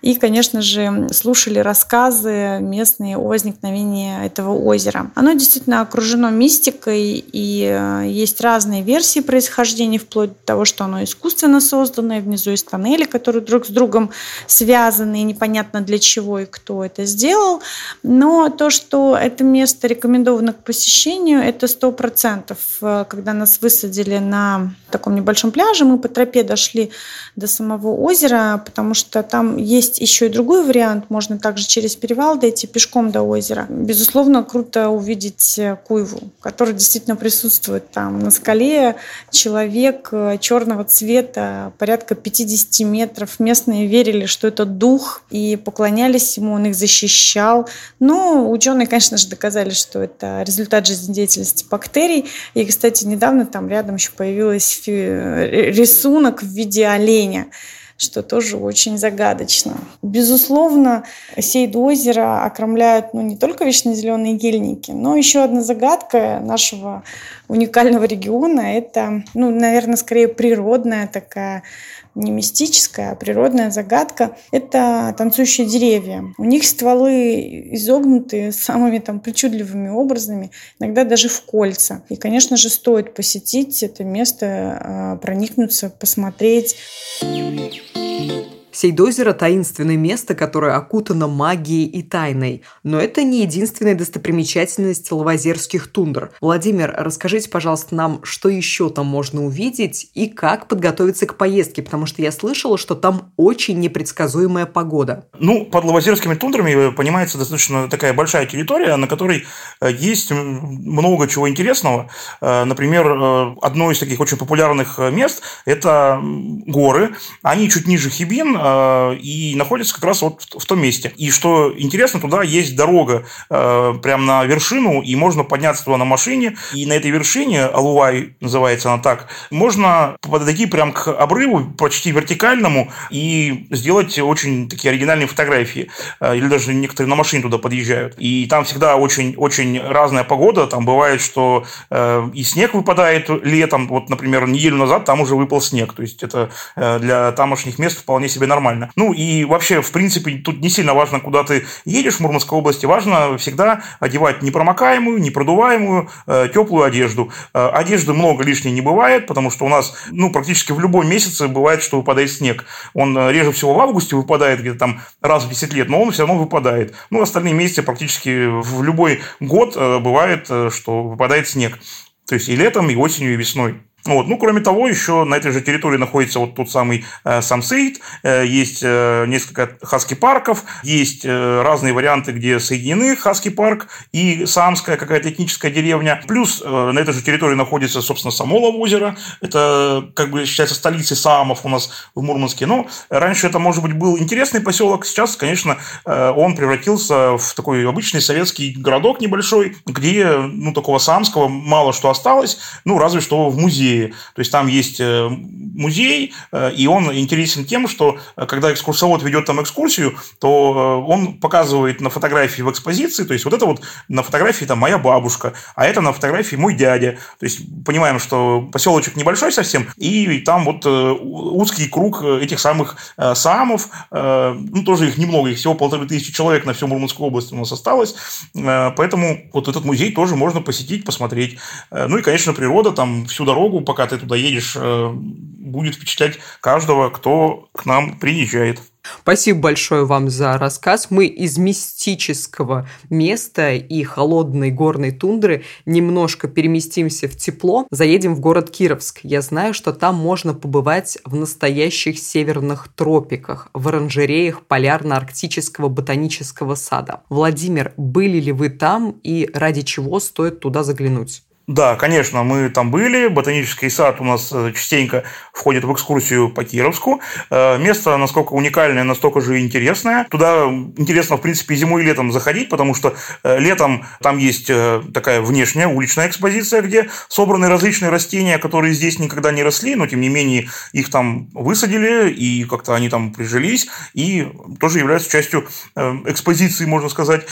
И, конечно же, слушали рассказы местные о возникновении этого озера. Оно действительно окружено мистикой, и э, есть разные версии происхождения, вплоть до того, что оно искусственно созданное, внизу есть тоннели, которые друг с другом связаны, и непонятно для чего и кто это сделал. Но то, что это место рекомендовано к посещению, это сто процентов. Э, когда нас высадили на таком небольшом пляже, мы по тропе дошли до самого озера, потому что там есть есть еще и другой вариант. Можно также через перевал дойти пешком до озера. Безусловно, круто увидеть э, Куйву, который действительно присутствует там. На скале человек э, черного цвета, порядка 50 метров. Местные верили, что это дух, и поклонялись ему, он их защищал. Но ученые, конечно же, доказали, что это результат жизнедеятельности бактерий. И, кстати, недавно там рядом еще появился э, рисунок в виде оленя что тоже очень загадочно. Безусловно, Сейд озера окромляют ну, не только вечно зеленые гельники, но еще одна загадка нашего уникального региона – это, ну, наверное, скорее природная такая не мистическая, а природная загадка – это танцующие деревья. У них стволы изогнуты самыми там причудливыми образами, иногда даже в кольца. И, конечно же, стоит посетить это место, а, проникнуться, посмотреть. Сейдозеро – таинственное место, которое окутано магией и тайной. Но это не единственная достопримечательность лавазерских тундр. Владимир, расскажите, пожалуйста, нам, что еще там можно увидеть и как подготовиться к поездке, потому что я слышала, что там очень непредсказуемая погода. Ну, под лавазерскими тундрами понимается достаточно такая большая территория, на которой э, есть много чего интересного. Э, например, э, одно из таких очень популярных мест – это горы. Они чуть ниже Хибин, Э, и находится как раз вот в том месте. И что интересно, туда есть дорога э, прямо на вершину, и можно подняться туда на машине. И на этой вершине, Алувай называется она так, можно подойти прям к обрыву, почти вертикальному, и сделать очень такие оригинальные фотографии. Э, или даже некоторые на машине туда подъезжают. И там всегда очень-очень разная погода. Там бывает, что и снег выпадает летом. Вот, например, неделю назад там уже выпал снег. То есть это для тамошних мест вполне себе нормально. Ну и вообще, в принципе, тут не сильно важно, куда ты едешь в Мурманской области, важно всегда одевать непромокаемую, непродуваемую, э, теплую одежду. Э, одежды много лишней не бывает, потому что у нас, ну, практически в любом месяце бывает, что выпадает снег. Он э, реже всего в августе выпадает где-то там раз в 10 лет, но он все равно выпадает. Ну, остальные месяцы практически в любой год бывает, что выпадает снег. То есть и летом, и осенью, и весной. Вот. Ну, кроме того, еще на этой же территории находится вот тот самый э, Самсейт, э, есть э, несколько хаски-парков, есть э, разные варианты, где соединены хаски-парк и Самская какая-то этническая деревня. Плюс э, на этой же территории находится, собственно, Самолово озеро, это как бы считается столицей Самов у нас в Мурманске. Но раньше это, может быть, был интересный поселок, сейчас, конечно, э, он превратился в такой обычный советский городок небольшой, где, ну, такого самского мало что осталось, ну, разве что в музее музее. То есть там есть э, музей, э, и он интересен тем, что э, когда экскурсовод ведет там экскурсию, то он показывает на фотографии в экспозиции, то есть вот это вот на фотографии там моя бабушка, а это на фотографии мой дядя. То есть понимаем, что поселочек небольшой совсем, и там вот узкий круг этих самых самов, ну тоже их немного, их всего полторы тысячи человек на всю Мурманскую область у нас осталось, поэтому вот этот музей тоже можно посетить, посмотреть. Ну и, конечно, природа там всю дорогу пока ты туда едешь, э, будет впечатлять каждого, кто к нам приезжает. Спасибо большое вам за рассказ. Мы из мистического места и холодной горной тундры немножко переместимся в тепло, заедем в город Кировск. Я знаю, что там можно побывать в настоящих северных тропиках, в оранжереях полярно-арктического ботанического сада. Владимир, были ли вы там и ради чего стоит туда заглянуть? Да, конечно, мы там были. Ботанический сад у нас э, частенько входит в экскурсию по Кировску. Э, место насколько уникальное, настолько же интересное. Туда интересно, в принципе, зимой и летом заходить, потому что э, летом там есть такая внешняя уличная экспозиция, где собраны различные растения, которые здесь никогда не росли, но тем не менее их там высадили, и как-то они там прижились, и тоже являются частью экспозиции, можно сказать.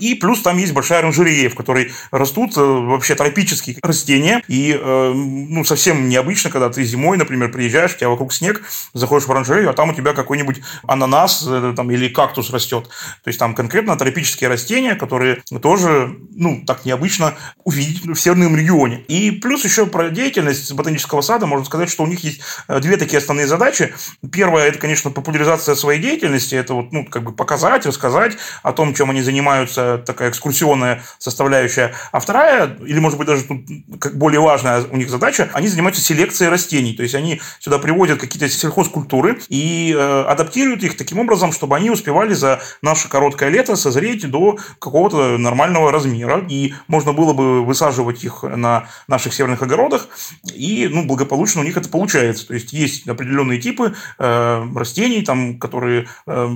И плюс там есть большая оранжерея, в которой растут вообще тропические тропические растения. И э, ну, совсем необычно, когда ты зимой, например, приезжаешь, у тебя вокруг снег, заходишь в оранжерею, а там у тебя какой-нибудь ананас э, там, или кактус растет. То есть там конкретно тропические растения, которые тоже ну, так необычно увидеть в северном регионе. И плюс еще про деятельность ботанического сада можно сказать, что у них есть э, две такие основные задачи. Первая – это, конечно, популяризация своей деятельности, это вот, ну, как бы показать, рассказать о том, чем они занимаются, такая экскурсионная составляющая. А вторая, или, может быть, быть, даже тут как более важная у них задача, они занимаются селекцией растений. То есть они сюда приводят какие-то сельхозкультуры и э, адаптируют их таким образом, чтобы они успевали за наше короткое лето созреть до какого-то нормального размера. И можно было бы высаживать их на наших северных огородах, и ну, благополучно у них это получается. То есть есть определенные типы э, растений, там, которые э,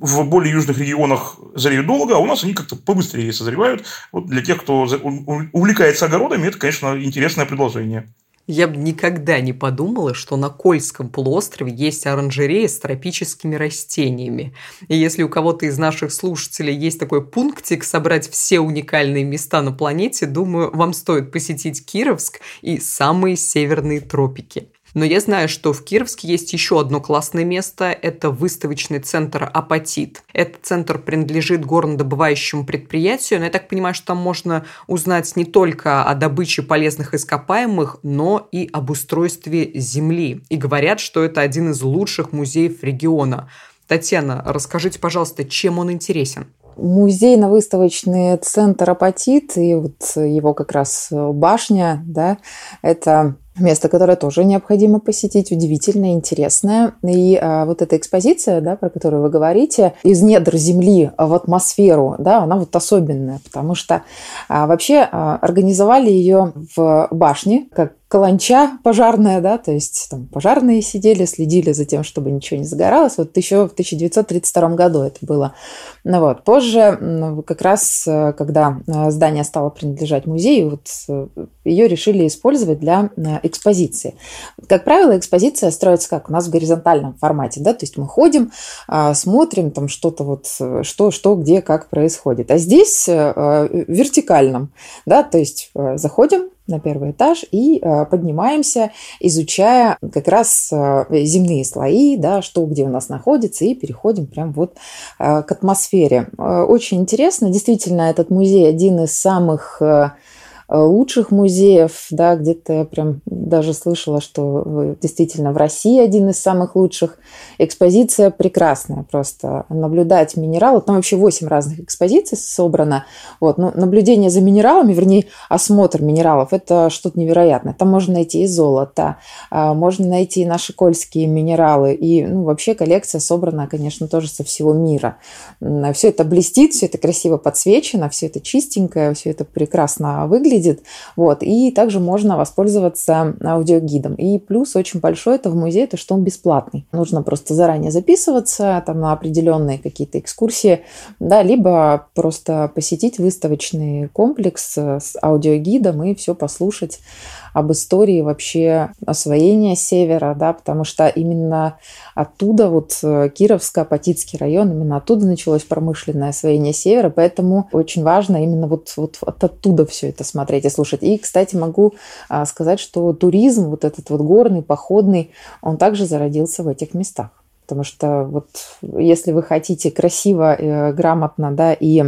в более южных регионах зреют долго, а у нас они как-то побыстрее созревают. Вот для тех, кто увлекается огородами, это, конечно, интересное предложение. Я бы никогда не подумала, что на Кольском полуострове есть оранжерея с тропическими растениями. И если у кого-то из наших слушателей есть такой пунктик собрать все уникальные места на планете, думаю, вам стоит посетить Кировск и самые северные тропики. Но я знаю, что в Кировске есть еще одно классное место. Это выставочный центр «Апатит». Этот центр принадлежит горнодобывающему предприятию, но я так понимаю, что там можно узнать не только о добыче полезных ископаемых, но и об устройстве земли. И говорят, что это один из лучших музеев региона. Татьяна, расскажите, пожалуйста, чем он интересен? Музейно-выставочный центр «Апатит» и вот его как раз башня, да, это Место, которое тоже необходимо посетить, удивительное, интересное. И а, вот эта экспозиция, да, про которую вы говорите, из недр Земли в атмосферу, да, она вот особенная, потому что а, вообще а, организовали ее в башне, как каланча пожарная, да, то есть там пожарные сидели, следили за тем, чтобы ничего не загоралось. Вот еще в 1932 году это было. Ну вот. Позже, как раз, э, когда э, здание стало принадлежать музею, вот э, ее решили использовать для экспозиции. Как правило, экспозиция строится как? У нас в горизонтальном формате, да, то есть мы ходим, а, смотрим там что-то вот, что, что, где, как происходит. А здесь в вертикальном, да, то есть заходим, на первый этаж и э, поднимаемся, изучая как раз э, земные слои, да, что где у нас находится, и переходим прям вот э, к атмосфере. Очень интересно, действительно, этот музей один из самых лучших музеев, да, где-то я прям даже слышала, что действительно в России один из самых лучших. Экспозиция прекрасная просто. Наблюдать минералы, там вообще 8 разных экспозиций собрано. Вот, но наблюдение за минералами, вернее, осмотр минералов, это что-то невероятное. Там можно найти и золото, а, можно найти и наши кольские минералы, и ну, вообще коллекция собрана, конечно, тоже со всего мира. Все это блестит, все это красиво подсвечено, все это чистенькое, все это прекрасно выглядит выглядит. Вот. И также можно воспользоваться аудиогидом. И плюс очень большой это в музее, то что он бесплатный. Нужно просто заранее записываться там, на определенные какие-то экскурсии, да, либо просто посетить выставочный комплекс с аудиогидом и все послушать об истории вообще освоения севера, да, потому что именно оттуда, вот э, Кировско-Апатитский район, именно оттуда началось промышленное освоение севера, поэтому очень важно именно вот, вот оттуда все это смотреть и слушать. И, кстати, могу а, сказать, что туризм, вот этот вот горный, походный, он также зародился в этих местах. Потому что вот если вы хотите красиво, э, грамотно, да, и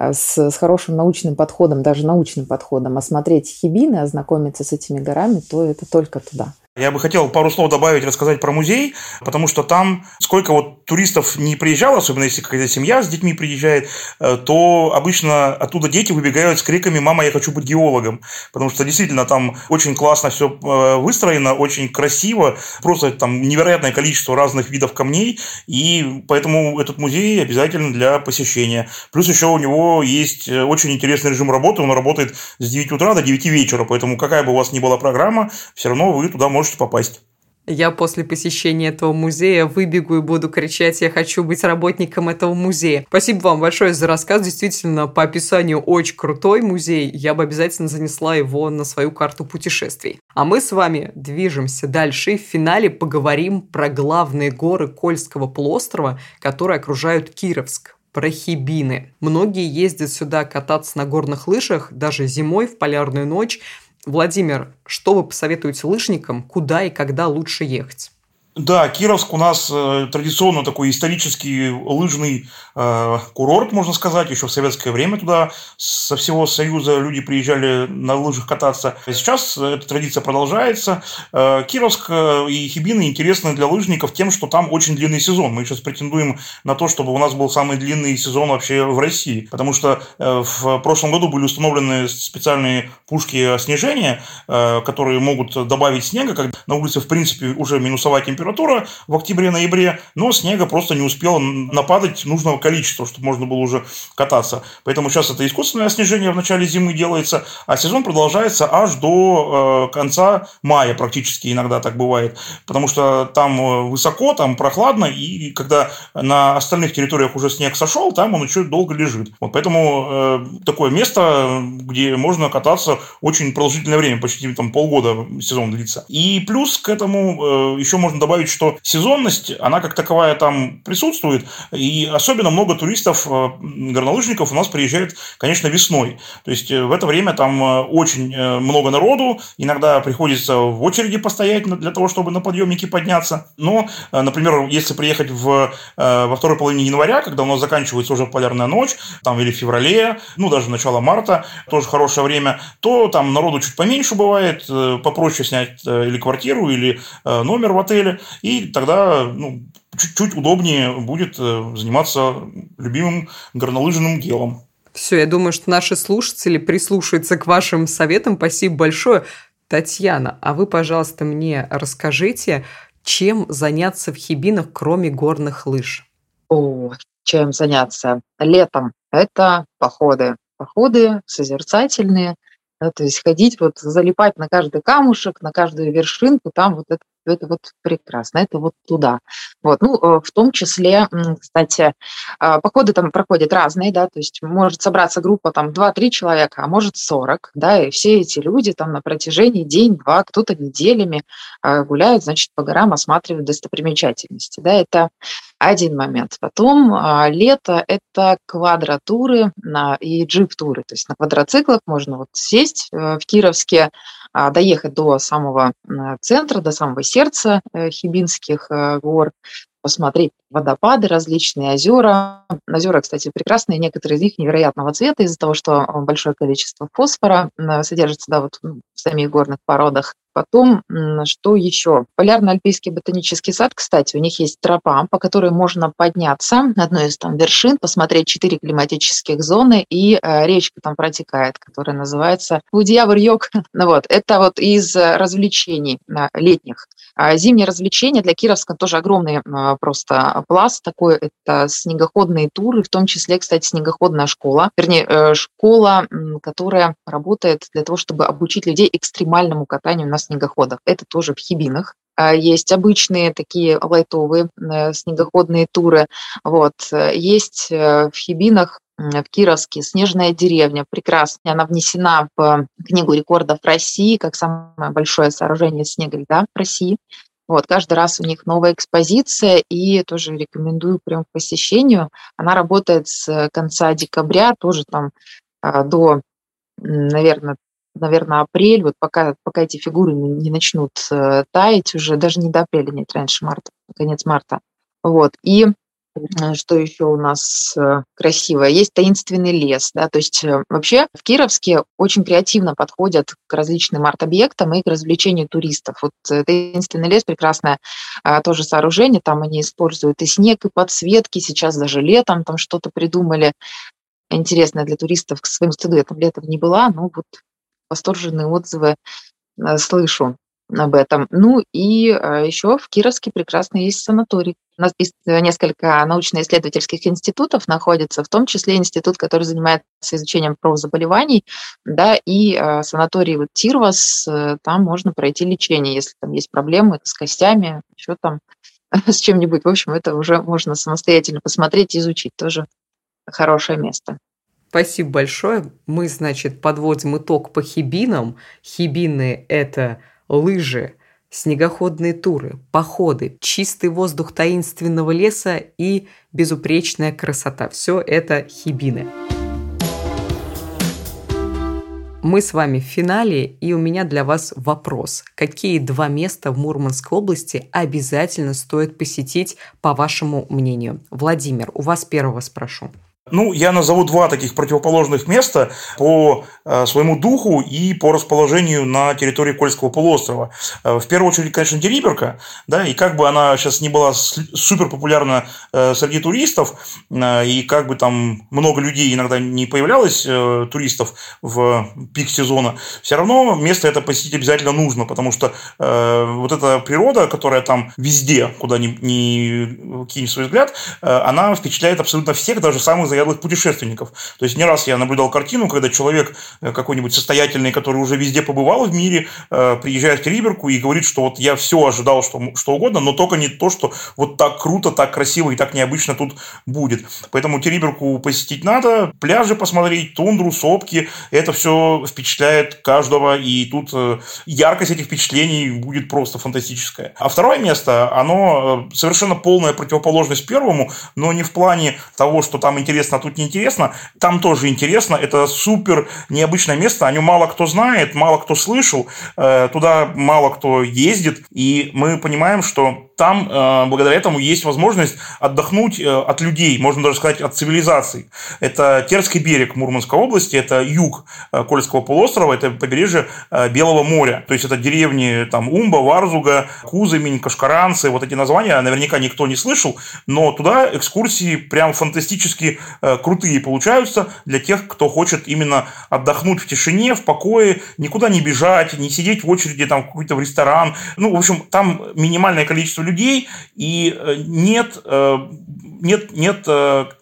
с, с хорошим научным подходом, даже научным подходом, осмотреть хибины, ознакомиться с этими горами, то это только туда. Я бы хотел пару слов добавить, рассказать про музей, потому что там сколько вот туристов не приезжало, особенно если какая-то семья с детьми приезжает, э, то обычно оттуда дети выбегают с криками «Мама, я хочу быть геологом», потому что действительно там очень классно все э, выстроено, очень красиво, просто там невероятное количество разных видов камней, и поэтому этот музей обязательно для посещения. Плюс еще у него есть э, очень интересный режим работы, он работает с 9 утра до 9 вечера, поэтому какая бы у вас ни была программа, все равно вы туда можете можете попасть. Я после посещения этого музея выбегу и буду кричать, я хочу быть работником этого музея. Спасибо вам большое за рассказ. Действительно, по описанию очень крутой музей. Я бы обязательно занесла его на свою карту путешествий. А мы с вами движемся дальше в финале поговорим про главные горы Кольского полуострова, которые окружают Кировск про хибины. Многие ездят сюда кататься на горных лыжах, даже зимой в полярную ночь, Владимир, что вы посоветуете лыжникам, куда и когда лучше ехать? Да, Кировск у нас э, традиционно такой исторический лыжный э, курорт, можно сказать. Еще в советское время туда со всего Союза люди приезжали на лыжах кататься. Сейчас эта традиция продолжается. Э, Кировск э, и Хибины интересны для лыжников тем, что там очень длинный сезон. Мы сейчас претендуем на то, чтобы у нас был самый длинный сезон вообще в России. Потому что э, в прошлом году были установлены специальные пушки снижения, э, которые могут добавить снега, когда на улице в принципе уже минусовая температура температура в октябре-ноябре, но снега просто не успело нападать нужного количества, чтобы можно было уже кататься. Поэтому сейчас это искусственное снижение в начале зимы делается, а сезон продолжается аж до э, конца мая практически иногда так бывает, потому что там э, высоко, там прохладно, и когда на остальных территориях уже снег сошел, там он еще долго лежит. Вот поэтому э, такое место, где можно кататься очень продолжительное время, почти там полгода сезон длится. И плюс к этому еще можно добавить добавить, что сезонность, она как таковая там присутствует, и особенно много туристов, э, горнолыжников у нас приезжает, конечно, весной. То есть э, в это время там э, очень много народу, иногда приходится в очереди постоять для того, чтобы на подъемнике подняться. Но, например, если приехать в, во второй половине января, когда у нас заканчивается уже полярная ночь, там или в феврале, ну даже начало марта, тоже хорошее время, то там народу чуть поменьше бывает, попроще снять или квартиру, или номер в отеле и тогда ну, чуть-чуть удобнее будет э, заниматься любимым горнолыжным делом. Все, я думаю, что наши слушатели прислушаются к вашим советам. Спасибо большое. Татьяна, а вы, пожалуйста, мне расскажите, чем заняться в Хибинах, кроме горных лыж? О, чем заняться? Летом это походы. Походы созерцательные, да, то есть ходить, вот залипать на каждый камушек, на каждую вершинку, там вот это это вот прекрасно, это вот туда. Вот, ну, э, в том числе, кстати, а, походы там проходят разные, да, то есть может собраться группа там 2-3 человека, а может 40, да, и все эти люди там на протяжении день-два, кто-то неделями а, гуляют, значит, по горам осматривают достопримечательности, да, это один момент. Потом а, лето – это квадротуры на, и джип-туры. То есть на квадроциклах можно вот сесть э, в Кировске, а, доехать до самого центра, до самого сердца э, Хибинских э, гор, посмотреть водопады, различные озера. Озера, кстати, прекрасные, некоторые из них невероятного цвета из-за того, что большое количество фосфора содержится да, вот в самих горных породах. Потом, что еще? Полярно-альпийский ботанический сад, кстати, у них есть тропа, по которой можно подняться на одной из там вершин, посмотреть четыре климатических зоны, и э, речка там протекает, которая называется Удьявр-Йог. (laughs) Ну вот, это вот из развлечений э, летних. А зимние развлечения для Кировска тоже огромный э, просто пласт такой. Это снегоходные туры, в том числе, кстати, снегоходная школа. Вернее, э, школа, которая работает для того, чтобы обучить людей экстремальному катанию на снегоходах. Это тоже в Хибинах. А, есть обычные такие лайтовые э, снегоходные туры. Вот. Есть э, в Хибинах в Кировске «Снежная деревня». Прекрасная. Она внесена в Книгу рекордов России как самое большое сооружение снега льда в России. Вот, каждый раз у них новая экспозиция, и тоже рекомендую прям к посещению. Она работает с конца декабря, тоже там а, до, наверное, наверное, апрель, вот пока, пока эти фигуры не начнут э, таять, уже даже не до апреля, нет, раньше марта, конец марта. Вот, и э, что еще у нас э, красивое? Есть таинственный лес, да, то есть вообще в Кировске очень креативно подходят к различным арт-объектам и к развлечению туристов. Вот таинственный лес прекрасное тоже сооружение, там они используют и снег, и подсветки, сейчас даже летом там что-то придумали интересное для туристов к своему стыду. Я там летом не была, но вот восторженные отзывы э, слышу об этом. Ну и э, еще в Кировске прекрасно есть санаторий. У нас есть э, несколько научно-исследовательских институтов находится, в том числе институт, который занимается изучением правозаболеваний, да, и санаторий вот Тирвас, там можно пройти лечение, если там есть проблемы с костями, еще там (laughs) с чем-нибудь. В общем, это уже можно самостоятельно посмотреть и изучить. Тоже хорошее место. Спасибо большое. Мы, значит, подводим итог по хибинам. Хибины – это лыжи, снегоходные туры, походы, чистый воздух таинственного леса и безупречная красота. Все это хибины. Мы с вами в финале, и у меня для вас вопрос. Какие два места в Мурманской области обязательно стоит посетить, по вашему мнению? Владимир, у вас первого спрошу. Ну, я назову два таких противоположных места по э, своему духу и по расположению на территории Кольского полуострова. Э, в первую очередь, конечно, Дериберка, да, и как бы она сейчас не была супер популярна э, среди туристов, и как бы там много людей иногда не появлялось, туристов в пик сезона, все равно место это посетить обязательно нужно, потому что вот эта природа, которая там везде, куда ни, ни кинь свой взгляд, она впечатляет абсолютно всех, даже самых заядлых путешественников. То есть не раз я наблюдал картину, когда человек э, какой-нибудь состоятельный, который уже везде побывал в мире, э, приезжает в Териберку и говорит, что вот я все ожидал, что, что угодно, но только не то, что вот так круто, так красиво и так необычно тут будет. Поэтому Териберку посетить надо, пляжи посмотреть, тундру, сопки, это все впечатляет каждого, и тут э, яркость этих впечатлений будет просто фантастическая. А второе место, оно совершенно полная противоположность первому, но не в плане того, что там интересно интересно, а тут неинтересно. Там тоже интересно. Это супер необычное место. О нем мало кто знает, мало кто слышал. Э, туда мало кто ездит. И мы понимаем, что там э, благодаря этому есть возможность отдохнуть э, от людей, можно даже сказать, от цивилизации. Это Терский берег Мурманской области, это юг Кольского полуострова, это побережье Белого моря. То есть это деревни там Умба, Варзуга, Кузымень, Кашкаранцы, вот эти названия наверняка никто не слышал, но туда экскурсии прям фантастически Э, крутые получаются для тех, кто хочет именно отдохнуть в тишине, в покое, никуда не бежать, не сидеть в очереди там какой-то в ресторан. Ну, в общем, там минимальное количество людей и э, нет, э, нет, нет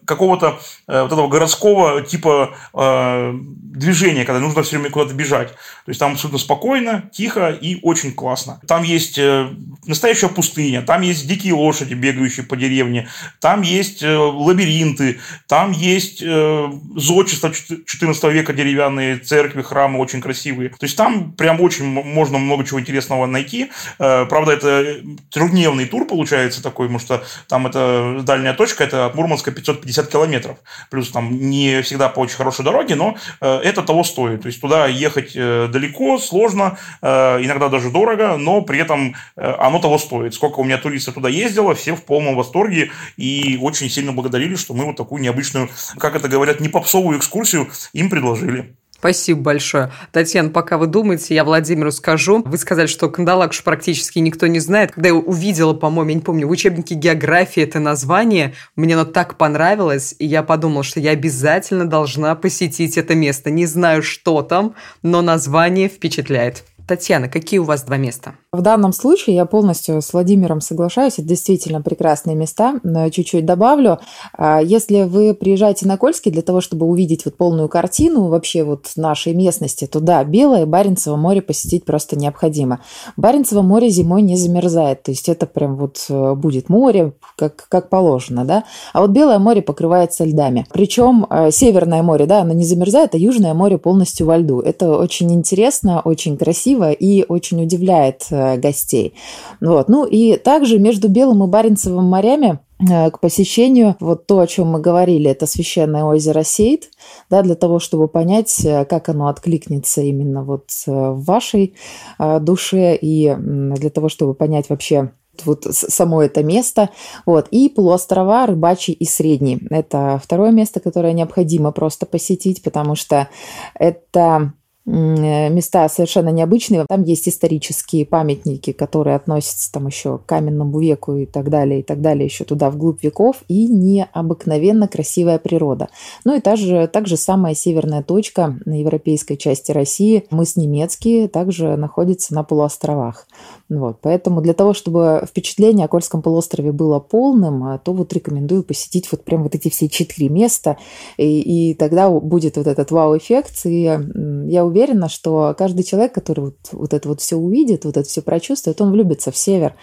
какого-то э, вот этого городского типа э, движения, когда нужно все время куда-то бежать. То есть там абсолютно спокойно, тихо и очень классно. Там есть э, настоящая пустыня, там есть дикие лошади, бегающие по деревне, там есть лабиринты, там есть зодчество 14 века деревянные церкви, храмы очень красивые. То есть там прям очень можно много чего интересного найти. Правда, это трехдневный тур получается такой, потому что там это дальняя точка, это от Мурманска 550 километров. Плюс там не всегда по очень хорошей дороге, но э, это того стоит. То есть туда ехать э, далеко, сложно, иногда даже дорого, но при этом оно того стоит. Сколько у меня туристов туда ездило, все в полном восторге и очень сильно благодарили, что мы вот такую необычную, как это говорят, не попсовую экскурсию им предложили. Спасибо большое. Татьяна, пока вы думаете, я Владимиру скажу. Вы сказали, что Кандалакшу практически никто не знает. Когда я увидела, по-моему, я не помню, в учебнике географии это название, мне оно так понравилось, и я подумала, что я обязательно должна посетить это место. Не знаю, что там, но название впечатляет. Татьяна, какие у вас два места? В данном случае я полностью с Владимиром соглашаюсь. Это действительно прекрасные места. Но чуть-чуть добавлю. А, если вы приезжаете на Кольский для того, чтобы увидеть вот полную картину вообще вот нашей местности, то да, Белое Баренцево море посетить просто необходимо. Баренцево море зимой не замерзает. То есть это прям вот э, будет море, как, как положено, да. А вот Белое море покрывается льдами. Причем э, Северное море, да, оно не замерзает, а Южное море полностью во льду. Это очень интересно, очень красиво и очень удивляет Э, гостей. Вот. Ну и также между Белым и Баренцевым морями э, к посещению, вот то, о чем мы говорили, это священное озеро Сейт, да, для того, чтобы понять, э, как оно откликнется именно вот в вашей душе и для того, чтобы понять вообще, вот само это место. Вот. И полуострова Рыбачий и Средний. Это второе место, которое необходимо просто посетить, потому что это Э, места совершенно необычные. Там есть исторические памятники, которые относятся там еще к каменному веку и так далее, и так далее, еще туда вглубь веков, и необыкновенно красивая природа. Ну и также, также самая северная точка на европейской части России, мыс Немецкий, также находится на полуостровах. Вот, поэтому для того, чтобы впечатление о Кольском полуострове было полным, а, то вот рекомендую посетить вот прям вот эти все четыре места, и, и тогда будет вот этот вау-эффект, и я уверена, что каждый человек, который вот, вот это вот все увидит, вот это все прочувствует, он влюбится в север,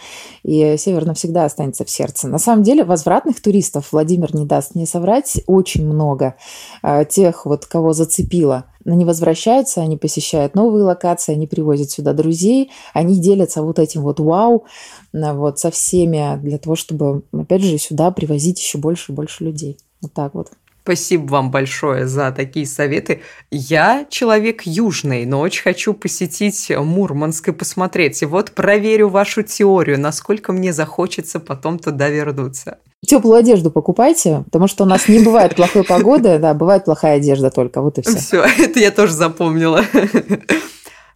и север навсегда останется в сердце. На самом деле возвратных туристов, Владимир не даст не соврать, очень много а, тех вот, кого зацепило – они возвращаются, они посещают новые локации, они привозят сюда друзей, они делятся вот этим вот вау вот со всеми для того, чтобы, опять же, сюда привозить еще больше и больше людей. Вот так вот. Спасибо вам большое за такие советы. Я человек южный, но очень хочу посетить Мурманск и посмотреть. И вот проверю вашу теорию, насколько мне захочется потом туда вернуться. Теплую одежду покупайте, потому что у нас не бывает плохой погоды, да, бывает плохая одежда только, вот и все. Все, (laughs) это я тоже запомнила.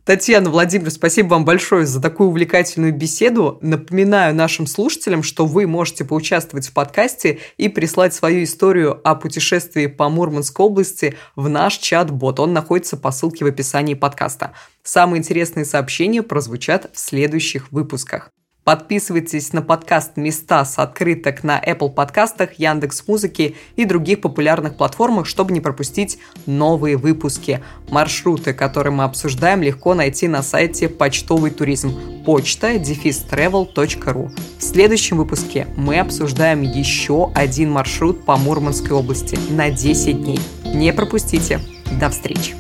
Татьяна, Владимир, спасибо вам большое за такую увлекательную беседу. Напоминаю нашим слушателям, что вы можете поучаствовать в подкасте и прислать свою историю о путешествии по Мурманской области в наш чат-бот. Он находится по ссылке в описании подкаста. Самые интересные сообщения прозвучат в следующих выпусках. Подписывайтесь на подкаст «Места с открыток» на Apple подкастах, Яндекс Музыки и других популярных платформах, чтобы не пропустить новые выпуски. Маршруты, которые мы обсуждаем, легко найти на сайте «Почтовый туризм» почта defistravel.ru. В следующем выпуске мы обсуждаем еще один маршрут по Мурманской области на 10 дней. Не пропустите. До встречи!